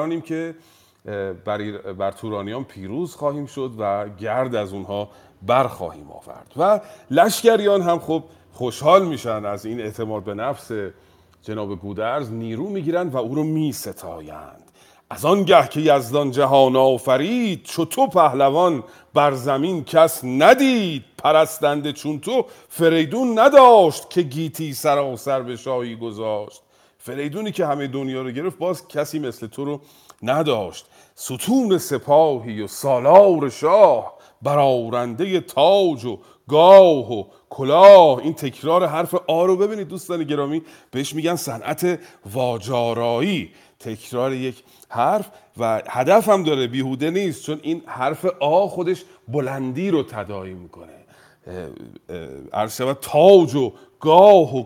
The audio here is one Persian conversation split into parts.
آنیم که بر, بر تورانیان پیروز خواهیم شد و گرد از اونها برخواهیم آورد. و لشکریان هم خب خوشحال میشن از این اعتماد به نفس جناب گودرز. نیرو می‌گیرن و او رو میستایند. از آنگه که یزدان جهان آفرید چو تو پهلوان بر زمین کس ندید. پرستنده چون تو فریدون نداشت که گیتی سراسر به شاهی گذاشت. فریدونی که همه دنیا رو گرفت باز کسی مثل تو رو نداشت. ستون سپاهی و سالار شاه برآورنده تاج و گاه و کلاه. این تکرار حرف آ رو ببینید دوستان گرامی. بهش میگن صنعت واجارایی. تکرار یک حرف و هدف هم داره. بیهوده نیست چون این حرف آ خودش بلندی رو تداعی می‌کنه. عرض تاج و گاه و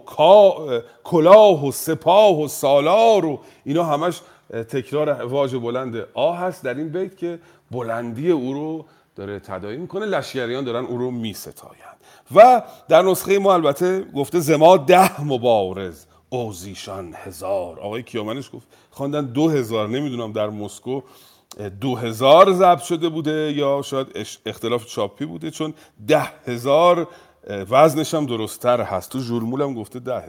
کلاه و سپاه و سالار و اینا همش تکرار واژه بلند آ هست در این بیت که بلندی او رو داره تداعی می‌کنه لشکریان دارن او رو میستایند. و در نسخه ما البته گفته زما ده مبارز اوزیشان هزار. آقای کیامنش گفت خواندن دو هزار نمی‌دونم در مسکو دو هزار ضبط شده بوده یا شاید اختلاف چاپی بوده چون ده هزار وزنش هم درستتر هست. تو جورمول هم گفته ده,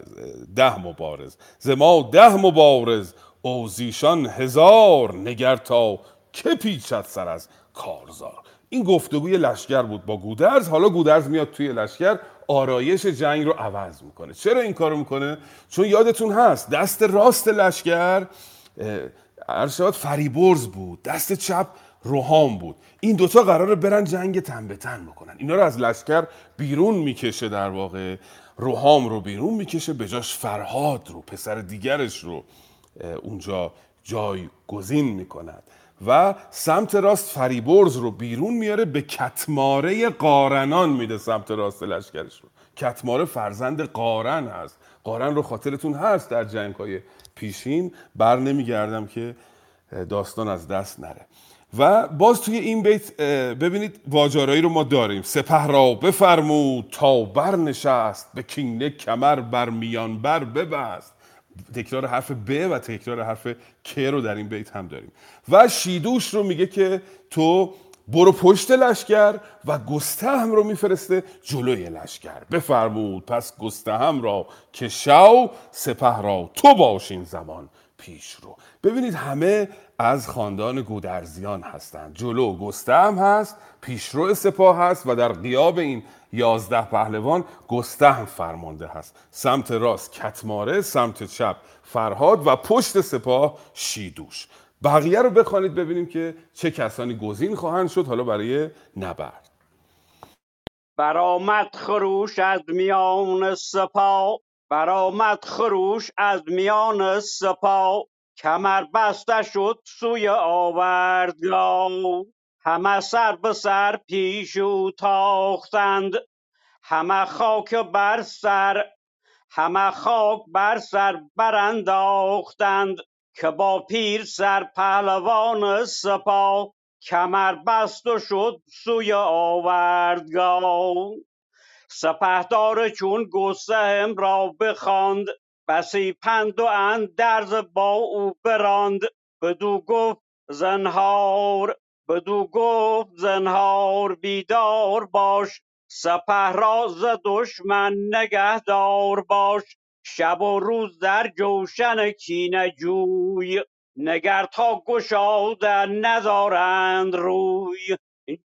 ده مبارز. زما ده مبارز اوزیشان هزار. نگر تا که پیچد سر از کارزار. این گفتگوی لشکر بود با گودرز. حالا گودرز میاد توی لشکر آرایش جنگ رو عوض می‌کنه. چرا این کارو می‌کنه؟ چون یادتون هست دست راست لشکر ارشاد فریبرز بود دست چپ روحام بود. این دوتا قراره برن جنگ تن به تن بکنن. اینا رو از لشکر بیرون می‌کشه در واقع. روحام رو بیرون می‌کشه به جاش فرهاد رو پسر دیگرش رو اونجا جای گزین می‌کند. و سمت راست فریبرز رو بیرون میاره به کتماره قارنان میده سمت راست لشکرش رو. کتماره فرزند قارن هست. قارن رو خاطرتون هست در جنگ های پیشین بر نمیگردم که داستان از دست نره. و باز توی این بیت ببینید واجارایی رو ما داریم. سپه را بفرمود تا برنشست به کینه کمر بر میان بر ببست. تکرار حرف ب و تکرار حرف ک رو در این بیت هم داریم. و شیدوش رو میگه که تو برو پشت لشکر و گستهم رو میفرسته جلوی لشکر. بفرمود پس گستهم را که شو سپه را تو باشین زمان پیش رو. ببینید همه از خاندان گودرزیان هستند. جلو گستهم هست پیشرو سپاه هست و در قیاب این یازده پهلوان گستهم فرمانده هست. سمت راست کتماره سمت چپ فرهاد و پشت سپاه شیدوش. بقیه رو بخوانید ببینیم که چه کسانی گزین خواهند شد حالا برای نبرد. برآمد خروش از میان سپاه برآمد خروش از میان سپاه کمر بسته شد سوی آوردگاه همه سر به سر پیش او تاختند. همه خاک بر سر همه خاک بر سر برانداختند. که با پیر سر پهلوان سپاه کمر بست و شد سوی آوردگاه. سپهدار چون گستهم را بخواند بسی پند و اندرز با او براند. بدو گفت زنهار بدو گفت زنهار بیدار باش. سپه را ز دشمن نگهدار باش. شب و روز در جوشن کینه جوی نگر تا گشادن نزارند روی.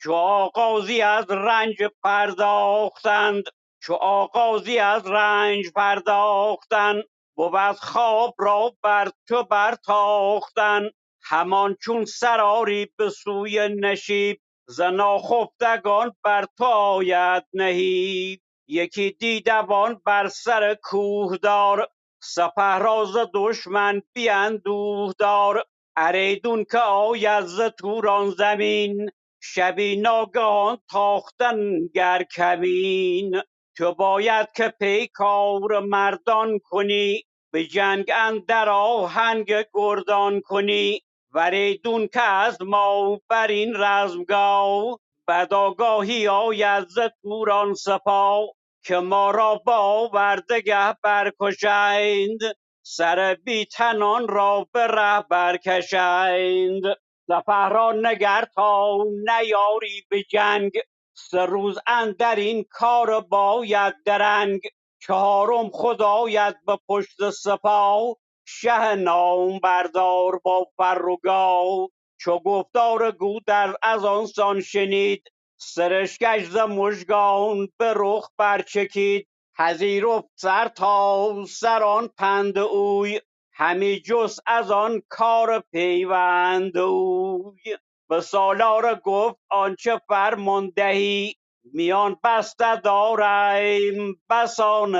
چو آغازی از رنج پرداختند چو آغازی از رنج پرداختن بود خواب را بر تو برتاختن همان چون سراری به سوی نشیب ز ناخفتگان بر تو آید نهیب. یکی دیدبان بر سر کوه دار سپه را ز دشمن بیندوه دار اریدون که آید ز توران زمین شبی ناگهان تاختن گر کمین. تو باید که پیکار مردان کنی به جنگ اندر آهنگ گردان کنی. وریدون که از ما بر این رزمگاه بداگاهی آید ز توران سپاه. که ما را با وردگه برکشند سر بیتنان را به ره برکشند. سپه را نگر تا نیاری به جنگ سه روز اندر این کار باید درنگ. چهارم خداید به پشت سپاه شه نام بردار با فر و گاو. چو گفتار گودرز از آن سان شنید سرشکش ز مژگان به رخ برچکید. پذیرفت سر تا سران پند اوی همی جست از آن کار پیوند اوی. به سالار گفت آنچه فرمان دهی میان بسته داریم بسان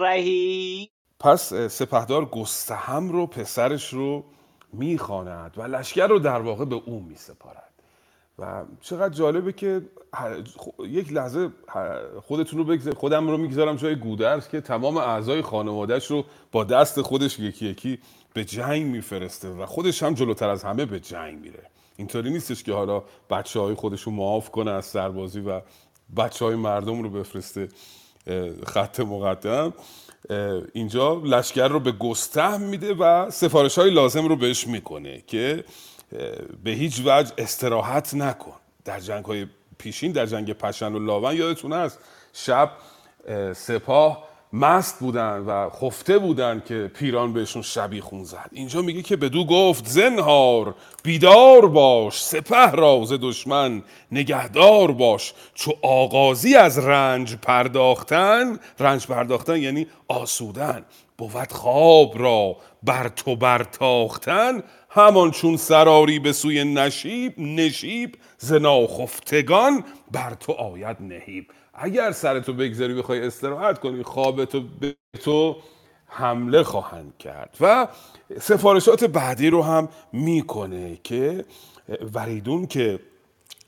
رهی. پس سپهدار گستهم رو پسرش رو می‌خواند و لشکر رو در واقع به او میسپارد. و چقدر جالبه که یک لحظه خودتون رو بگذار خودم رو می‌گذارم جای گودرز که تمام اعضای خانوادهش رو با دست خودش یکی یکی به جنگ میفرسته و خودش هم جلوتر از همه به جنگ میره. اینطوری نیستش که حالا بچه های خودش رو معاف کنه از سربازی و بچه های مردم رو بفرسته خط مقدم. اینجا لشکر رو به گستهم میده و سفارش های لازم رو بهش می‌کنه که به هیچ وجه استراحت نکن. در جنگ های پیشین در جنگ پشن و لاون یادتون هست. شب سپاه مست بودن و خفته بودن که پیران بهشون شبی خون زد. اینجا میگه که بدو گفت زنهار بیدار باش سپه راز دشمن نگهدار باش. چو آغازی از رنج پرداختن رنج پرداختن یعنی آسودن. بود خواب را بر تو برتاختن همان چون سراری به سوی نشیب نشیب زنا خفتگان بر تو آید نهیب. اگر سرتو بگذاری بخوای استراحت کنی خوابتو به تو حمله خواهند کرد. و سفارشات بعدی رو هم می‌کنه که وریدون که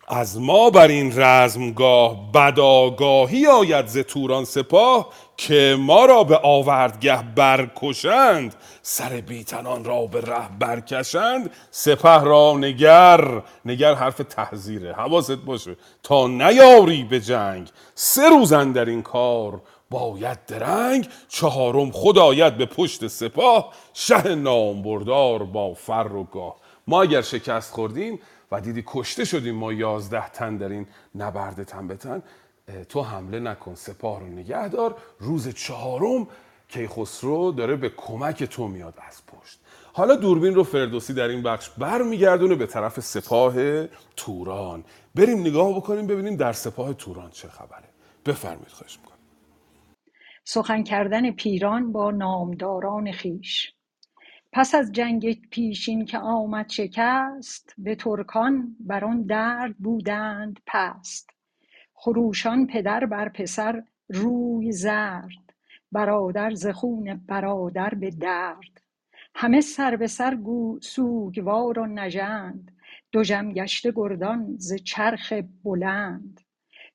از ما بر این رزمگاه بداگاهی آید ز توران سپاه که ما را به آوردگه برکشند سر بیتنان را به ره برکشند. سپه را نگر نگر حرف تحذیره حواست باشه. تا نیاری به جنگ سه روزن در این کار باید درنگ. چهارم خدایت به پشت سپاه شه نامبردار با فر و گاه. ما اگر شکست خوردیم و دیدی کشته شدیم ما یازده تن در این نبرد تن به تن تو حمله نکن سپاه رو نگه دار. روز چهارم کیخسرو داره به کمک تو میاد از پشت. حالا دوربین رو فردوسی در این بخش برمیگردونه به طرف سپاه توران. بریم نگاه بکنیم ببینیم در سپاه توران چه خبره. بفرمایید خواهش می‌کنم. سخن کردن پیران با نامداران خیش. پس از جنگ پیشین که آمد شکست به ترکان بر آن درد بودند پست. خروشان پدر بر پسر روی زرد برادر ز خون برادر به درد. همه سر به سر سوگوار و نژند دژم گشته گردان ز چرخ بلند.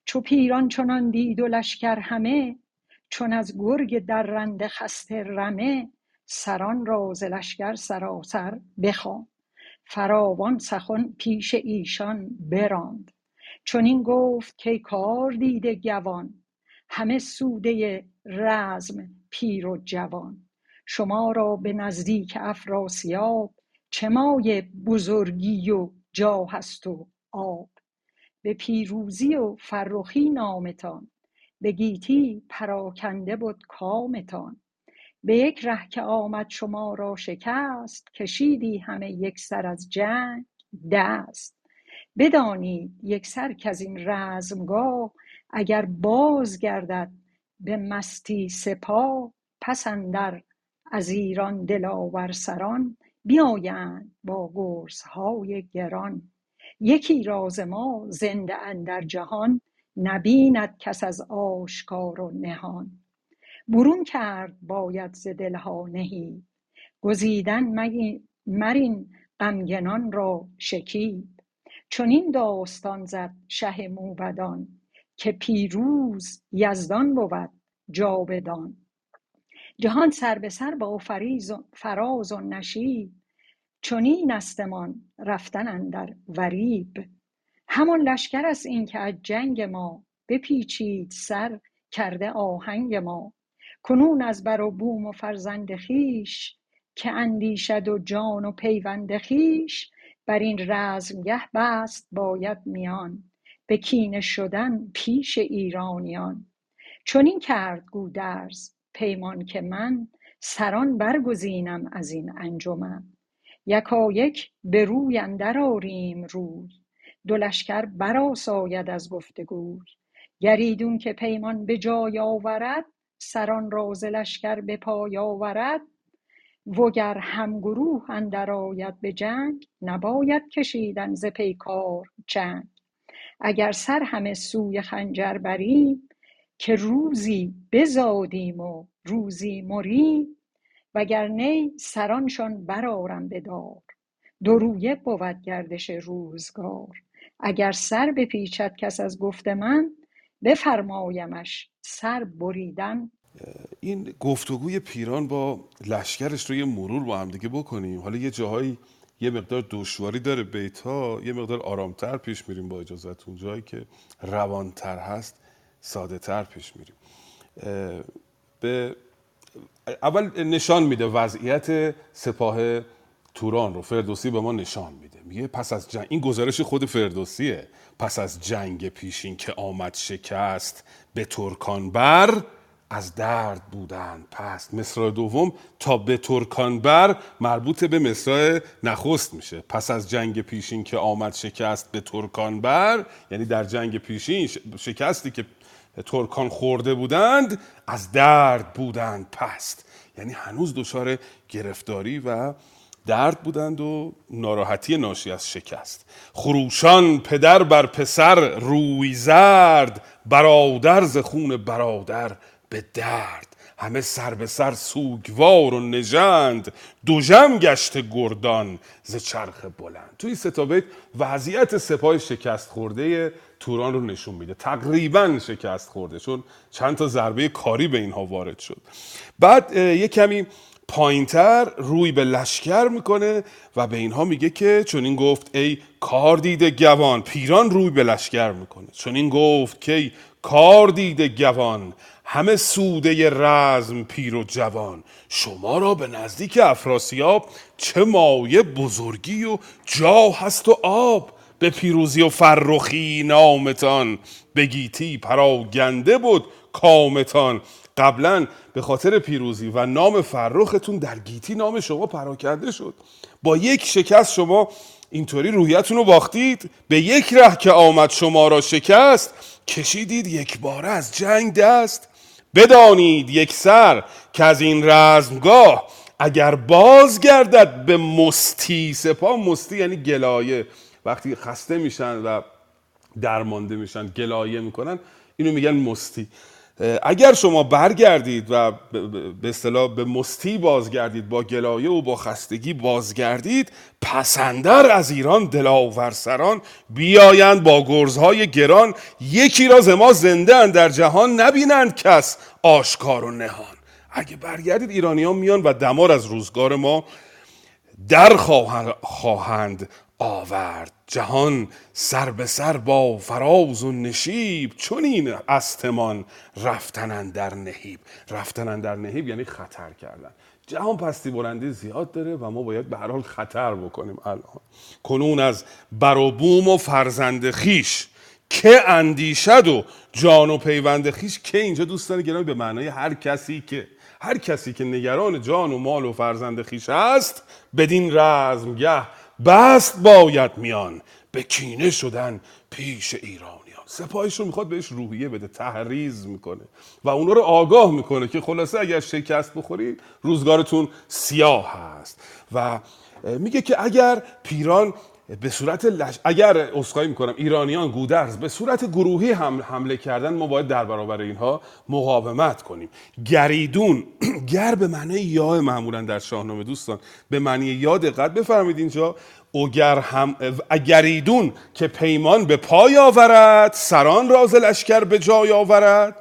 چو پیران چنان دید و لشکر همه چون از گرگ درنده خسته رمه سران را ز لشکر سراسر بخواند. فراوان سخن پیش ایشان براند. چنین گفت کای کاردیده گوان. همه سوده رزم پیر و جوان. شما را به نزدیک افراسیاب چه مایه بزرگی و جاه است و آب. به پیروزی و فرخی نامتان. به گیتی پراکنده بد کامتان. به یک ره که آمد شما را شکست کشیدی همه یکسر از جنگ دست. بدانید یکسر کز این رزمگاه اگر باز گردد به مستی سپاه پس اندر از ایران دلاور سران بیایند با گرزهای گران. یکی را ز ما زنده اندر جهان نبیند کس از آشکار و نهان. برون کرد باید ز دلها نهیب گزیدن مرین غمگنان را شکیب. چنین داستان زد شه موبدان که پیروز یزدان بود جاودان. جهان سر به سر با فراز و نشیب. چنین استمان رفتن اندر ورید همان لشکر است این که از جنگ ما بپیچید سر کرده آهنگ ما. کنون از بر و بوم و فرزند خویش که اندیشد و جان و پیوند خویش بر این رزمگه بست باید میان به کینه شدن پیش ایرانیان. چنین کرد گودرز پیمان که من سران برگزینم از این انجمن. یکایک به روی اندر آریم روی دو لشکر برآساید از گفت و گوی گر ایدون که پیمان به جای آورد سران را ز لشکر به پای آورد وگر هم گروه اندر آید به جنگ نباید کشیدن ز پیکار چنگ. اگر سر همه سوی خنجر بریم که روزی بزادیم و روزی مریم وگر نی سرانشان برآرم به دار. دو رویه بود گردش روزگار. اگر سر بپیچد کس از گفت من بفرمایمش سر بریدن. این گفتگوی پیران با لشکرش رو یه مرور با هم دیگه بکنیم. حالا یه جاهایی یه مقدار دشواری داره بیت ها یه مقدار آرامتر پیش میریم با اجازتون جایی که روانتر هست ساده تر پیش میریم. به اول نشان میده وضعیت سپاه توران رو. فردوسی به ما نشان میده. میگه پس از جنگ این گزارش خود فردوسیه. پس از جنگ پیشین که آمد شکست به ترکان بر از درد بودند پس مصرع دوم تا به ترکان بر مربوط به مصرع نخست میشه. پس از جنگ پیشین که آمد شکست به ترکان بر یعنی در جنگ پیشین شکستی که ترکان خورده بودند از درد بودند پست. یعنی هنوز دچار گرفتاری و درد بودند و ناراحتی ناشی از شکست. خروشان پدر بر پسر روی زرد برادر ز خون برادر به درد. همه سر به سر سوگوار و نژند دوژم گشت گردان ز چرخ بلند. توی ستا بیت وضعیت سپاه شکست خورده توران رو نشون میده. تقریبا شکست خورده چون چند تا ضربه کاری به اینها وارد شد. بعد یه کمی پایینتر روی به لشکر می‌کنه و به اینها میگه که چون این گفت ای کار دیده گوان پیران روی به لشکر می‌کنه. چون این گفت که ای کار دیده گوان همه سوده رزم پیر و جوان شما را به نزدیک افراسیاب چه مایه بزرگی و جا هست و آب به پیروزی و فرخی نامتان به گیتی پراگنده بود کامتان قبلا به خاطر پیروزی و نام فرختون در گیتی نام شما پراکنده شد. با یک شکست شما اینطوری روحیتون رو باختید. به یک ره که آمد شما را شکست کشیدید یک باره از جنگ دست. بدانید یک سر که از این رزمگاه اگر باز گردد به مستی سپاه مستی یعنی گلایه. وقتی خسته میشن و درمانده میشن گلایه می‌کنن اینو میگن مستی. اگر شما برگردید و به- اصطلاح به مستی بازگردید با گلایه و با خستگی بازگردید پسندر از ایران دلاور سران بیایند با گرزهای گران. یکی را ما زنده در جهان نبینند کس آشکار و نهان. اگه برگردید ایرانیان میان و دمار از روزگار ما در خواهند آورد جهان سر به سر با فراز و نشیب چون این استمان رفتنن در نهیب. رفتنن در نهیب یعنی خطر کردن. جهان پستی بلندی زیاد داره و ما باید به هر حال خطر بکنیم الان. کنون از بر و بوم و فرزند خیش که اندیشد و جان و پیوند خیش که اینجا دوستان گرامی به معنای هر کسی که هر کسی که نگران جان و مال و فرزند خیش است بدین رزمگه بست باید میان به کینه شدن پیش ایرانیان. سپاهش رو می‌خواد بهش روحیه بده تحریز می‌کنه و اونا رو آگاه می‌کنه که خلاصه اگر شکست بخوری روزگارتون سیاه هست. و میگه که اگر پیران به صورت لش... اگر اسخای می‌کنم ایرانیان گودرز به صورت گروهی هم حمله کردن ما باید در برابر اینها مقاومت کنیم. گریدون گر به معنی یا معمولا در شاهنامه دوستان به معنی یا دقت بفرمایید اینجا. اگر هم اگریدون که پیمان به پای آورد سران راز لشکر به جای آورد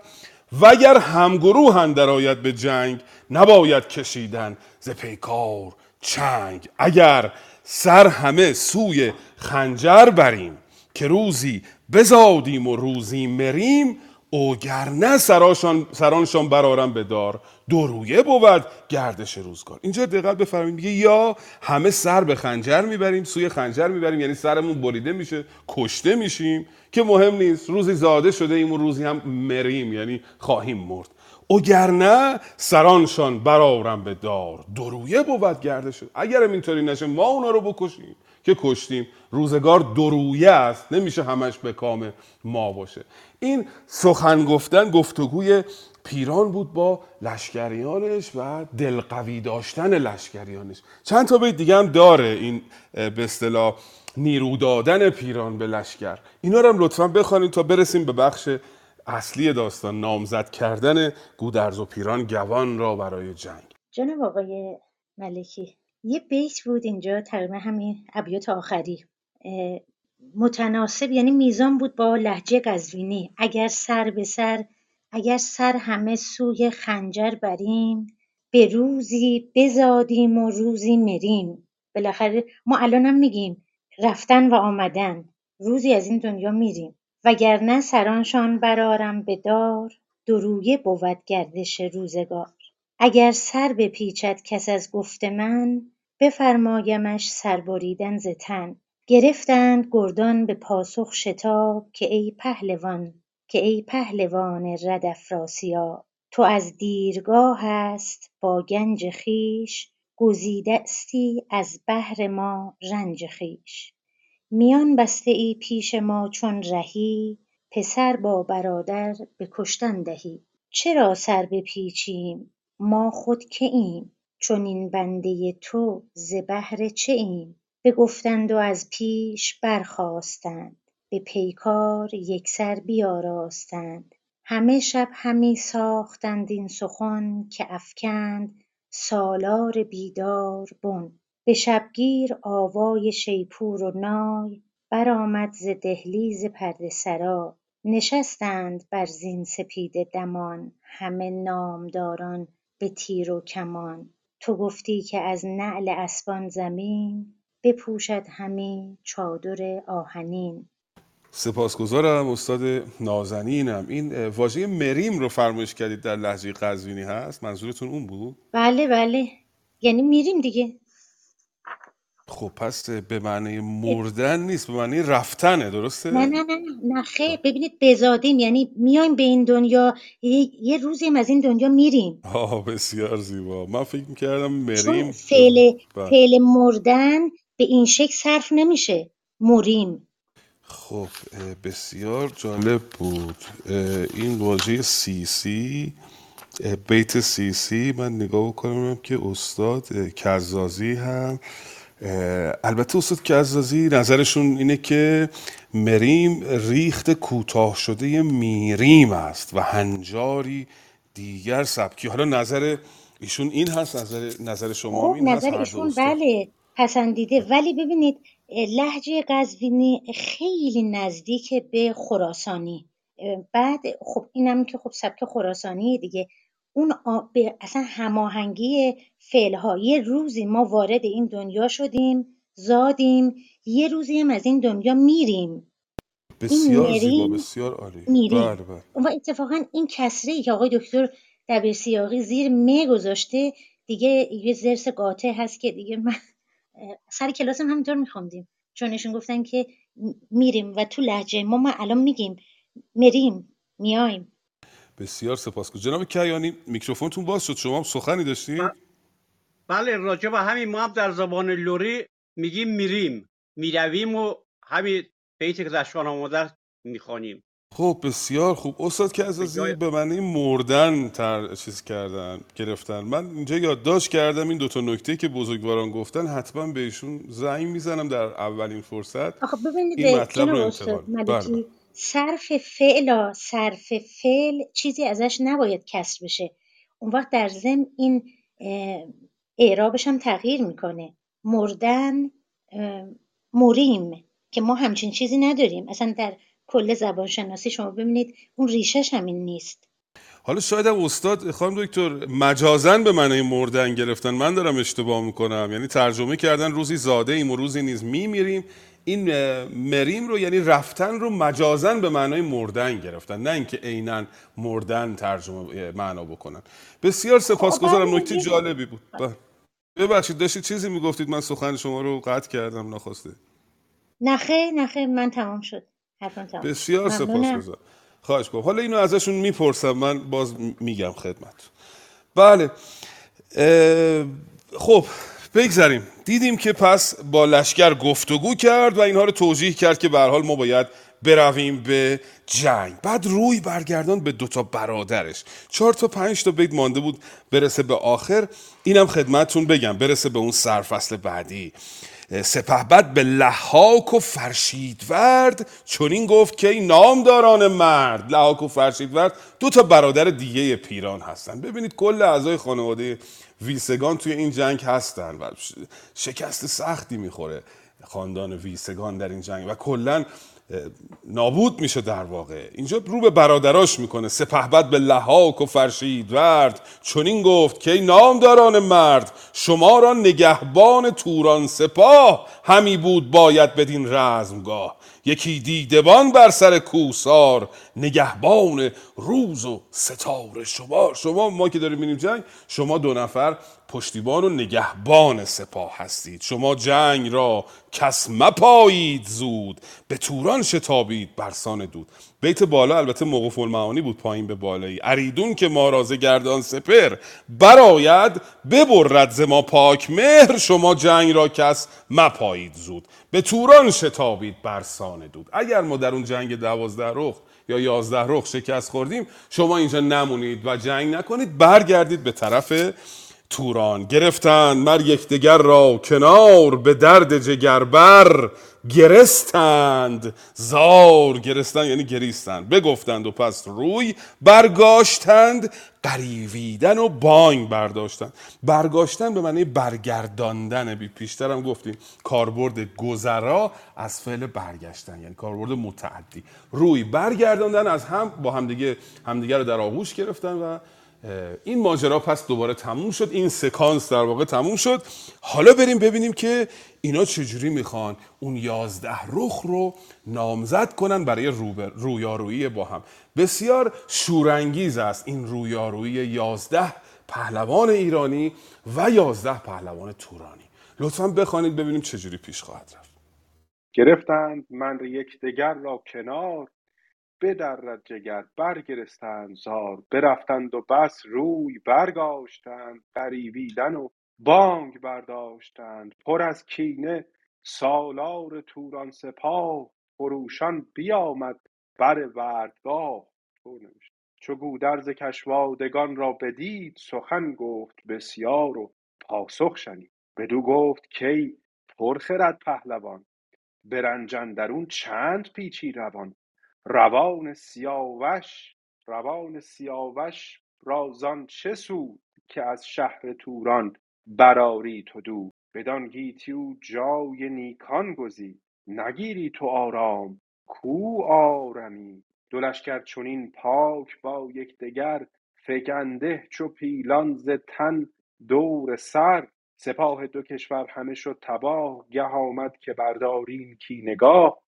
وگر همگروه اندر آید به جنگ نباید کشیدن ز پیکار چنگ. اگر سر همه سوی خنجر بریم که روزی بزادیم و روزی مریم اوگرنه سراشان سرانشان برارم به دار. درویه بود گردش روزگار. اینجا دقت بفرمایید میگه یا همه سر به خنجر می‌بریم سوی خنجر می‌بریم یعنی سرمون بریده میشه کشته میشیم که مهم نیست روزی زاده شده ایم و روزی هم مریم یعنی خواهیم مرد. اگرنه سرانشان برارم به دار. درویه بود گردش. اگرم اینطوری نشه ما اونا رو بکشیم که کشتیم. روزگار درویه است نمیشه همش به کام ما باشه. این سخن گفتن گفتگوی پیران بود با لشکریانش و دلقوی داشتن لشکریانش. چند تا بیت دیگه هم داره این به اصطلاح نیرو دادن پیران به لشکر. اینا رو هم لطفا بخوانید تا برسیم به بخش اصلی داستان نامزد کردن گودرز و پیران گوان را برای جنگ. جناب آقای ملکی یه بیت بود اینجا تقریبا همین ابیات آخری. متناسب یعنی میزان بود با لحجه قزوینی. اگر سر به سر اگر سر همه سوی خنجر بریم به روزی بزادیم و روزی مریم. بالاخره ما الانم میگیم رفتن و آمدن. روزی از این دنیا میریم. وگرنه سرانشان برارم به دار درویه بود گردش روزگار. اگر سر بپیچد کس از گفت من بفرمایمش سر بریدن ز تن. گرفتند گردان به پاسخ شتاب که ای پهلوان که ای پهلوان رد افراسیاب. تو از دیرگاه است با گنج خویش گزیدستی از بهر ما رنج خویش. میان بسته ای پیش ما چون رهی پسر با برادر به کشتن دهی. چرا سر بپیچیم؟ ما خود که ایم. چنین بنده تو ز بهر چه ایم؟ بگفتند و از پیش برخاستند. به پیکار یکسر بیاراستند. همه شب همی ساختند این سخن که افکند سالار بیدار بن. به شبگیر آوای شیپور و نای برآمد ز دهلیز پرده سرا. نشستند بر زین سپیده دمان همه نامداران به تیر و کمان. تو گفتی که از نعل اسبان زمین بپوشد همی چادر آهنین. سپاسگزارم استاد نازنینم. این واژه مریم رو فرمایش کردید در لهجه قزوینی هست؟ منظورتون اون بود؟ بله بله. یعنی میریم دیگه. خب پس به معنی مردن نیست به معنی رفتنه درسته؟ نه نه نه نه خیر. ببینید بزادیم یعنی میایم به این دنیا یه, یه روزیم از این دنیا میریم. آه بسیار زیبا. من فکر می‌کردم مریم فعل بله. فعل مردن به این شکل صرف نمیشه. مریم. خب بسیار جالب بود. این واژه سیسی اه، بیت سیسی من نگاه بکنم که استاد کزازی هم البته استاد کزازی نظرشون اینه که مریم ریخت کوتاه شده میریم است و هنجاری دیگر سبکی. حالا نظر ایشون این هست نظر نظر شما خب این هست نظر دو ایشون بله پسندیده. ولی ببینید اه، لهجه قزوینی خیلی نزدیک به خراسانی. بعد خب اینم که خب سبک خراسانی دیگه. اون به اصلا هماهنگی فعلها یه روزی ما وارد این دنیا شدیم زادیم یه روزی هم از این دنیا میریم. این بسیار زیبا مریم بسیار عالی. میریم بله بله. و اتفاقا این کسره ای که آقای دکتر دبیر سیاقی زیر م گذاشته دیگه یه زرس قاطع هست که دیگه من سر کلاس هم همینطور میخوندیم. چون ایشون گفتن که میریم و تو لهجه ما ما الان میگیم مریم میایم. بسیار سپاسگزارم. جناب کیانی میکروفونتون باز شد. شما هم سخنی داشتید بله راجع به همین ما هم در زبان لوری میگیم میریم. می‌رویم و همین بیتی که در شان آماده می‌خوانیم. خب بسیار خوب. استاد به کزازی جای به معنی مردن تر چیز کردن گرفتن. من اینجا یادداشت کردم این دوتا نکته که بزرگواران گفتن. حتما بهشون زنگ می‌زنم در اولین فرصت. آخه این ببینید مطلب رو انتقال. صرف فعل صرف فعل چیزی ازش نباید کسر بشه. اون وقت در ضمن این اعرابش هم تغییر می‌کنه. مردن مریم که ما همچین چیزی نداریم. اصلا در کل زبان شناسی شما ببینید اون ریشش همین نیست. حالا شاید هم استاد خانم دکتر مجازن به معنی مردن گرفتن. من دارم اشتباه می‌کنم. یعنی ترجمه کردن روزی زاده ایم و روزی نیز میمیریم. این مریم رو یعنی رفتن رو مجازن به معنای مردن گرفتن نه اینکه عینا مردن ترجمه معنا بکنن. بسیار سپاسگزارم. خب، نکته جالبی بود. بله. ببخشید داشتید چیزی می‌گفتید؟ من سخن شما رو قطع کردم نخواسته. نخه نخه من تمام شد. حرفم تمام بسیار. سپاسگزارم. خواهش کنم حالا اینو ازشون می‌پرسم. من باز میگم خدمت بله. خب بگذریم دیدیم که پس با لشکر گفتگو کرد و اینها رو توجیه کرد که به حال ما باید برویم به جنگ. بعد روی برگردان به دوتا برادرش. چهار تا پنج تا بیت مانده بود برسه به آخر. اینم خدمتتون بگم برسه به اون سرفصل بعدی. سپهبد به لحاک و فرشیدورد چنین گفت که این نامداران مرد لحاک و فرشیدورد دو تا برادر دیگه پیران هستن. ببینید کل اعضای خانواده ویسگان توی این جنگ هستن و شکست سختی می‌خوره خاندان ویسگان در این جنگ و کلا نابود میشه در واقع. اینجا رو به برادراش می‌کنه. سپهبد به لحاک و فرشید ورد چنین گفت که ای نامداران مرد شما را نگهبان توران سپاه همی بود باید بدین رزمگاه. یکی دیدبان بر سر کوسار نگهبان روز و ستاره. شما شما ما که داریم میریم جنگ شما دو نفر پشتیبان و نگهبان سپاه هستید. شما جنگ را کس مپایید زود به توران شتابید برسان دود. بیت بالا البته موقوف المعانی بود پایین به بالایی. اریدون که ما رازه گردان سپر براید ببرد ز ما پاک مهر شما جنگ را کس مپایید زود. به توران شتابید برسان دود. اگر ما در اون جنگ دوازده رخ یا یازده رخ شکست خوردیم شما اینجا نمونید و جنگ نکنید. برگردید به طرف توران گرفتند مر یکدیگر را کنار به درد جگربر گرستند. زار گرستند یعنی گریستند بگفتند و پس روی برگاشتند قریویدن و بانگ برداشتند. برگاشتن به معنی برگرداندن. بی پیشتر هم گفتیم کاربرد گذرا از فعل برگشتن یعنی کاربرد متعدی. روی برگرداندن از هم با همدیگه همدیگه رو در آغوش گرفتن و این ماجرا پس دوباره تموم شد. این سکانس در واقع تموم شد. حالا بریم ببینیم که اینا چجوری می‌خوان اون یازده رخ رو نامزد کنن برای رویارویی با هم. بسیار شورانگیز است این رویارویی یازده پهلوان ایرانی و یازده پهلوان تورانی. لطفا بخوانید ببینیم چجوری پیش خواهد رفت. گرفتند من یکدیگر را کنار. بدرد جگر برگرستند زار برفتند و بس روی برگاشتند غریبیدن و بانگ برداشتند. پر از کینه سالار توران سپاه خروشان بیامد بر وردگاه. چو گودرز کشوادگان را بدید سخن گفت بسیار و پاسخ شنید. بدو گفت کی پرخرد پهلوان به رنج اندرون چند پیچی روان. روان سیاوش روان سیاوش را زان چه سود که از شهر توران برآری تو دود بدان گیتی او جای نیکان گزید. نگیری تو آرام کو آرمی؟ دو لشکر چنین پاک با یکدیگر فگنده چو پیلان ز تن دور سر. سپاه دو کشور همه شد تباه گه آمد که برداریم کینگاه.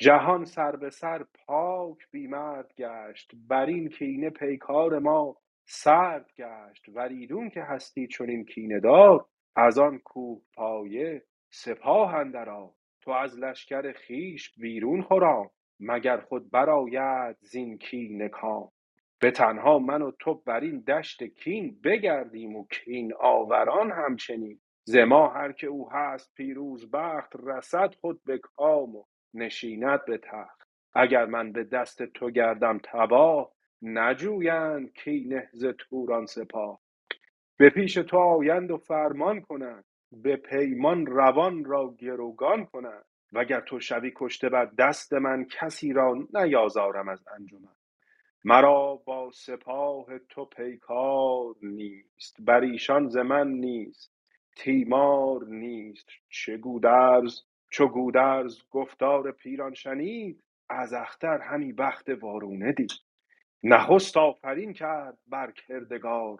جهان سر به سر پاک بی مرد گشت بر این کینه پیکار ما سرد گشت. وریدون که هستی چنین کینه دار از آن کوه پایه سپاه اندر آر. تو از لشکر خویش بیرون خرام مگر خود برآید زین کینه کام. به تنها من و تو بر این دشت کین بگردیم و کین آوران همچنین. ز ما هر که او هست پیروز بخت رسد خود به کام و نشیند به تخت. اگر من به دست تو گردم تباه نجویند کینه ز توران سپاه. به پیش تو آیند و فرمان کنند به پیمان روان را گروگان کنند. وگر تو شوی کشته بر دست من کسی را نیازارم از انجمن. مرا با سپاه تو پیکار نیست بر ایشان ز من نیز تیمار نیست چه گودرز چو گودرز گفتار پیران شنید از اختر همی بخت وارونه دید. نخست آفرین کرد بر کردگار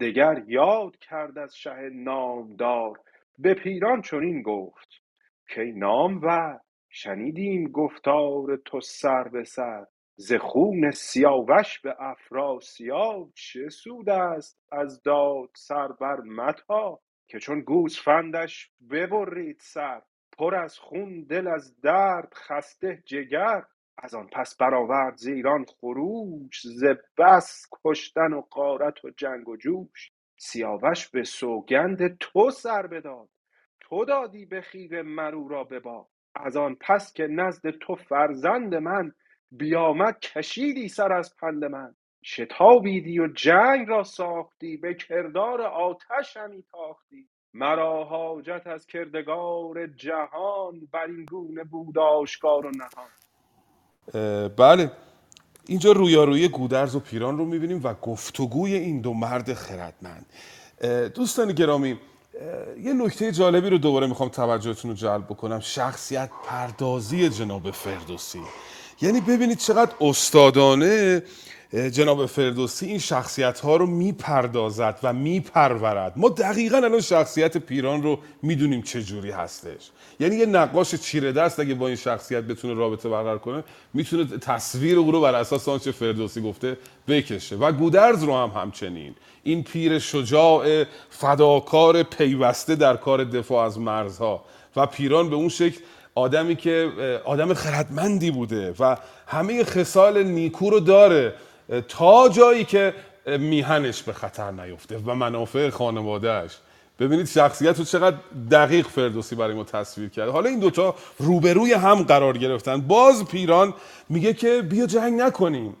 دگر یاد کرد از شه نامدار. به پیران چنین گفت کای نامور شنیدیم گفتار تو سر به سر. ز خون سیاوش به افراسیاب چه سود است از داد سر بر متاب که چون گوسفندش ببرید سر پر از خون دل از درد خسته جگر. از آن پس برآورد ز ایران خروش ز بس کشتن و غارت و جنگ و جوش. سیاوش به سوگند تو سر بداد. تو دادی به خیره مر او را به باد. از آن پس که نزد تو فرزند من بیامد کشیدی سر از پند من. شتابیدی و جنگ را ساختی به کردار آتش همی تاختی. مرا حاجت از کردگار جهان بر این گونه بود آشکار و نهان. بله. اینجا رویارویی گودرز و پیران رو می‌بینیم و گفتگوی این دو مرد خردمند. دوستان گرامی یه نکته جالبی رو دوباره می‌خوام توجهتون رو جلب بکنم. شخصیت پردازی جناب فردوسی. یعنی ببینید چقدر استادانه جناب فردوسی این شخصیت ها رو می‌پردازد و میپرورد. ما دقیقا الان شخصیت پیران رو می‌دونیم چه جوری هستش. یعنی یه نقاش چیره دست اگه با این شخصیت بتونه رابطه برقرار کنه می‌تونه تصویر او رو بر اساس آنچه فردوسی گفته بکشه. و گودرز رو هم همچنین. این پیر شجاع فداکار پیوسته در کار دفاع از مرزها. و پیران به اون شکل آدمی که آدم خردمندی بوده و همه خصال نیکو رو داره. تا جایی که میهنش به خطر نیفته و منافع خانوادهش ببینید شخصیت رو چقدر دقیق فردوسی برای ما تصویر کرده. حالا این دوتا روبروی هم قرار گرفتن. باز پیران میگه که بیا جنگ نکنیم.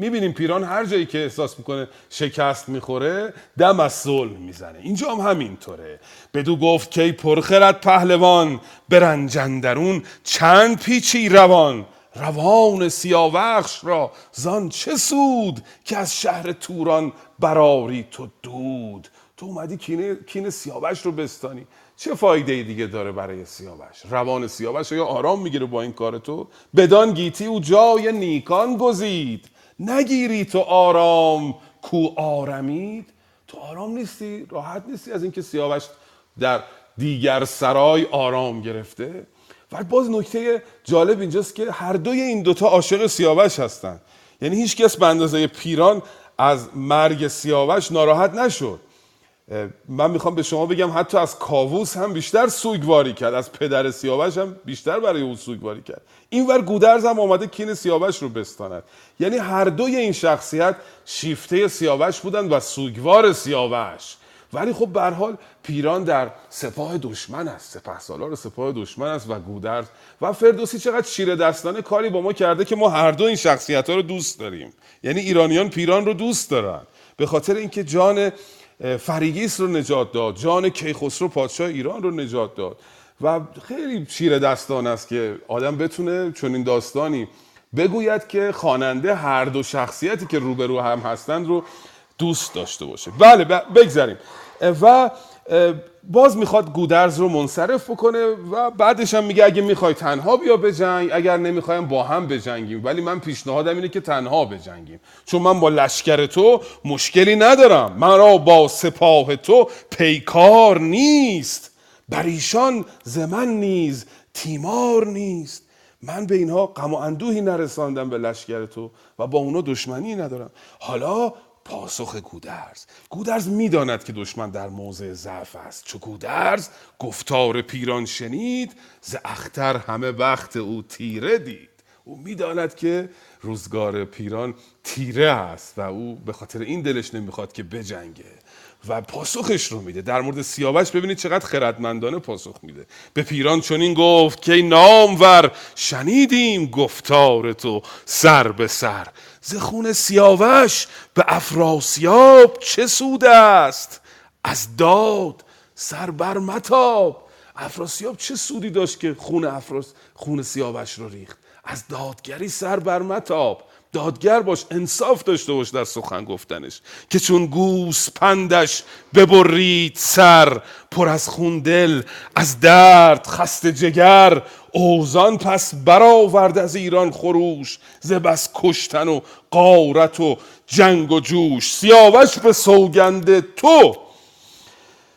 می‌بینیم پیران هر جایی که احساس می‌کنه شکست می‌خوره دم از صلح می‌زنه. اینجا هم همینطوره. بدو گفت کی پرخرد پهلوان برنجندرون چند پیچی روان. روان سیاوخش را زان چه سود که از شهر توران براری تو دود؟ تو اومدی کینه, کینه سیاوش رو بستانی. چه فایده دیگه داره برای سیاوش؟ روان سیاوش یا آرام می‌گیره با این کار تو؟ بدان گیتی او جای نیکان گزید. نگیری تو آرام کو آرمید. تو آرام نیستی راحت نیستی از اینکه سیاوش در دیگر سرای آرام گرفته. و باز نکته جالب اینجاست که هر دوی این دوتا عاشق سیاوش هستن. یعنی هیچ کس به اندازه پیران از مرگ سیاوش ناراحت نشد. من می‌خوام به شما بگم حتی از کاووس هم بیشتر سوگواری کرد از پدر سیاوش هم بیشتر برای او سوگواری کرد. اینور گودرز هم آمده کین سیاوش رو بستاند. یعنی هر دوی این شخصیت شیفته سیاوش بودند و سوگوار سیاوش. ولی خب به حال پیران در سپاه دشمن است. سپه سالار سپاه دشمن است و گودرز. و فردوسی چقدر شیر دستانه کاری با ما کرده که ما هر دو این شخصیت ها رو دوست داریم. یعنی ایرانیان پیران رو دوست دارن. به خاطر اینکه جان فریگیس رو نجات داد جان کیخسرو پادشاه ایران رو نجات داد. و خیلی شیر دستان است که آدم بتونه چون این داستانی بگوید که خواننده هر دو شخصیتی که روبرو هم هستند رو دوست داشته باشه. بله بگذاریم. و باز می‌خواد گودرز رو منصرف بکنه و بعدش هم میگه اگه می‌خوای تنها بیا بجنگ اگر نمی‌خوایم با هم بجنگیم. ولی من پیشنهادم اینه که تنها بجنگیم. چون من با لشکر تو مشکلی ندارم. مرا با سپاه تو پیکار نیست. بر ایشان زمن نیز تیمار نیست. من به اینها غم و اندوهی نرساندم به لشکر تو و با اونا دشمنی ندارم. حالا پاسخ گودرز. گودرز می‌داند که دشمن در موضع ضعف است. چو گودرز گفتار پیران شنید ز اختر همه وقت او تیره دید. او می‌داند که روزگار پیران تیره است و او به خاطر این دلش نمی‌خواد که بجنگه و پاسخش رو میده. در مورد سیاوش ببینید چقدر خردمندانه پاسخ میده. به پیران چنین گفت که نامور شنیدیم گفتار تو سر به سر. ز خون سیاوش به افراسیاب چه سود است؟ از داد سر بر متاب. افراسیاب چه سودی داشت که خون افراس خون سیاوش رو ریخت؟ از دادگری سر بر متاب. دادگر باش انصاف داشته باش در سخن گفتنش که چون گوس پندش ببرید سر پر از خون دل از درد خسته جگر اوزان پس برآورد از ایران خروش ز بس کشتن و قارت و جنگ و جوش. سیاوش به سوگند تو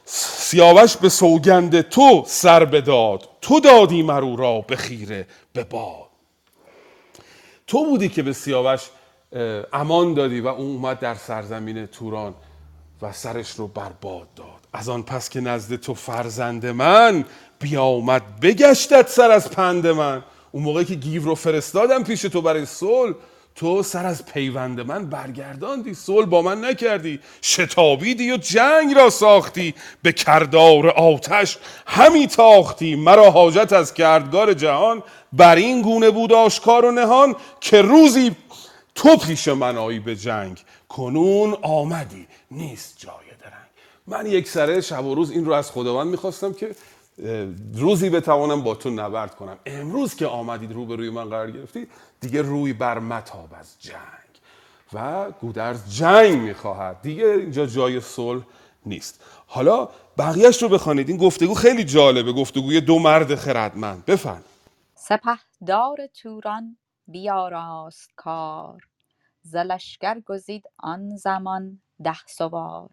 سیاوش به سوگند تو سر بداد. تو دادی مرو را به خیره به باد. تو بودی که به سیاوش امان دادی و اون اومد در سرزمین توران و سرش رو بر باد داد. از آن پس که نزد تو فرزند من بیامد بگشتت سر از پند من. اون موقعی که گیو رو فرستادم پیش تو برای صلح. تو سر از پیوند من برگرداندی صلح با من نکردی. شتابیدی و جنگ را ساختی. به کردار آتش همی تاختی. مرا حاجت از کردگار جهان. بر این گونه بود آشکار و نهان که روزی تو پیش من آیی به جنگ. کنون آمدی نیست جای درنگ. من یک سره شب و روز این رو از خداوند می‌خواستم که روزی بتوانم با تو نبرد کنم. امروز که آمدید رو به روی من قرار گرفتی دیگه روی بر متاب از جنگ و گودرز جنگ می‌خواهد. دیگه اینجا جای صلح نیست. حالا بقیهش رو بخوانید. این گفتگو خیلی جالبه. گفتگوی دو مرد خردمند. بفرمایید. سپهدار توران بیاراست کار. ز لشکر گزید آن زمان ده سوار.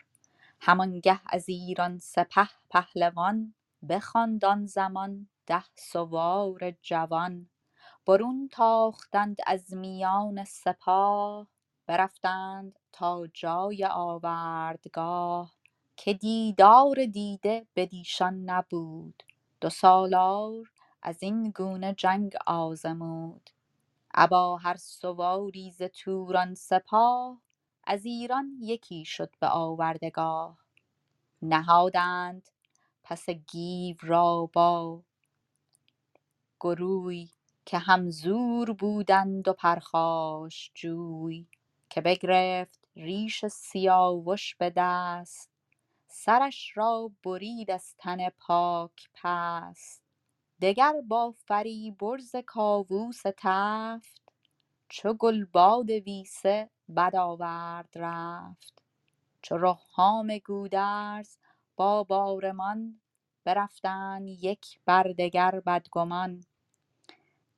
همانگه از ایران سپه پهلوان بخواند آن زمان ده سوار جوان. برون تاختند از میان سپاه برفتند تا جای آوردگاه که دیدار دیده بدیشان نبود. دو سالار از این گونه جنگ آزمود. ابا هر سواری ز توران سپاه از ایران یکی شد به آوردگاه. نهادند پس گیو را با گروی که هم زور بودند و پرخاشجوی که بگرفت ریش سیاوش به دست سرش را برید از تن پاک پست. دگر با فریبرز کاووس تفت چو گلباد ویسه بد آورد رفت. چو رهام گودرز با بارمان برفتند یک بر دگر بدگمان.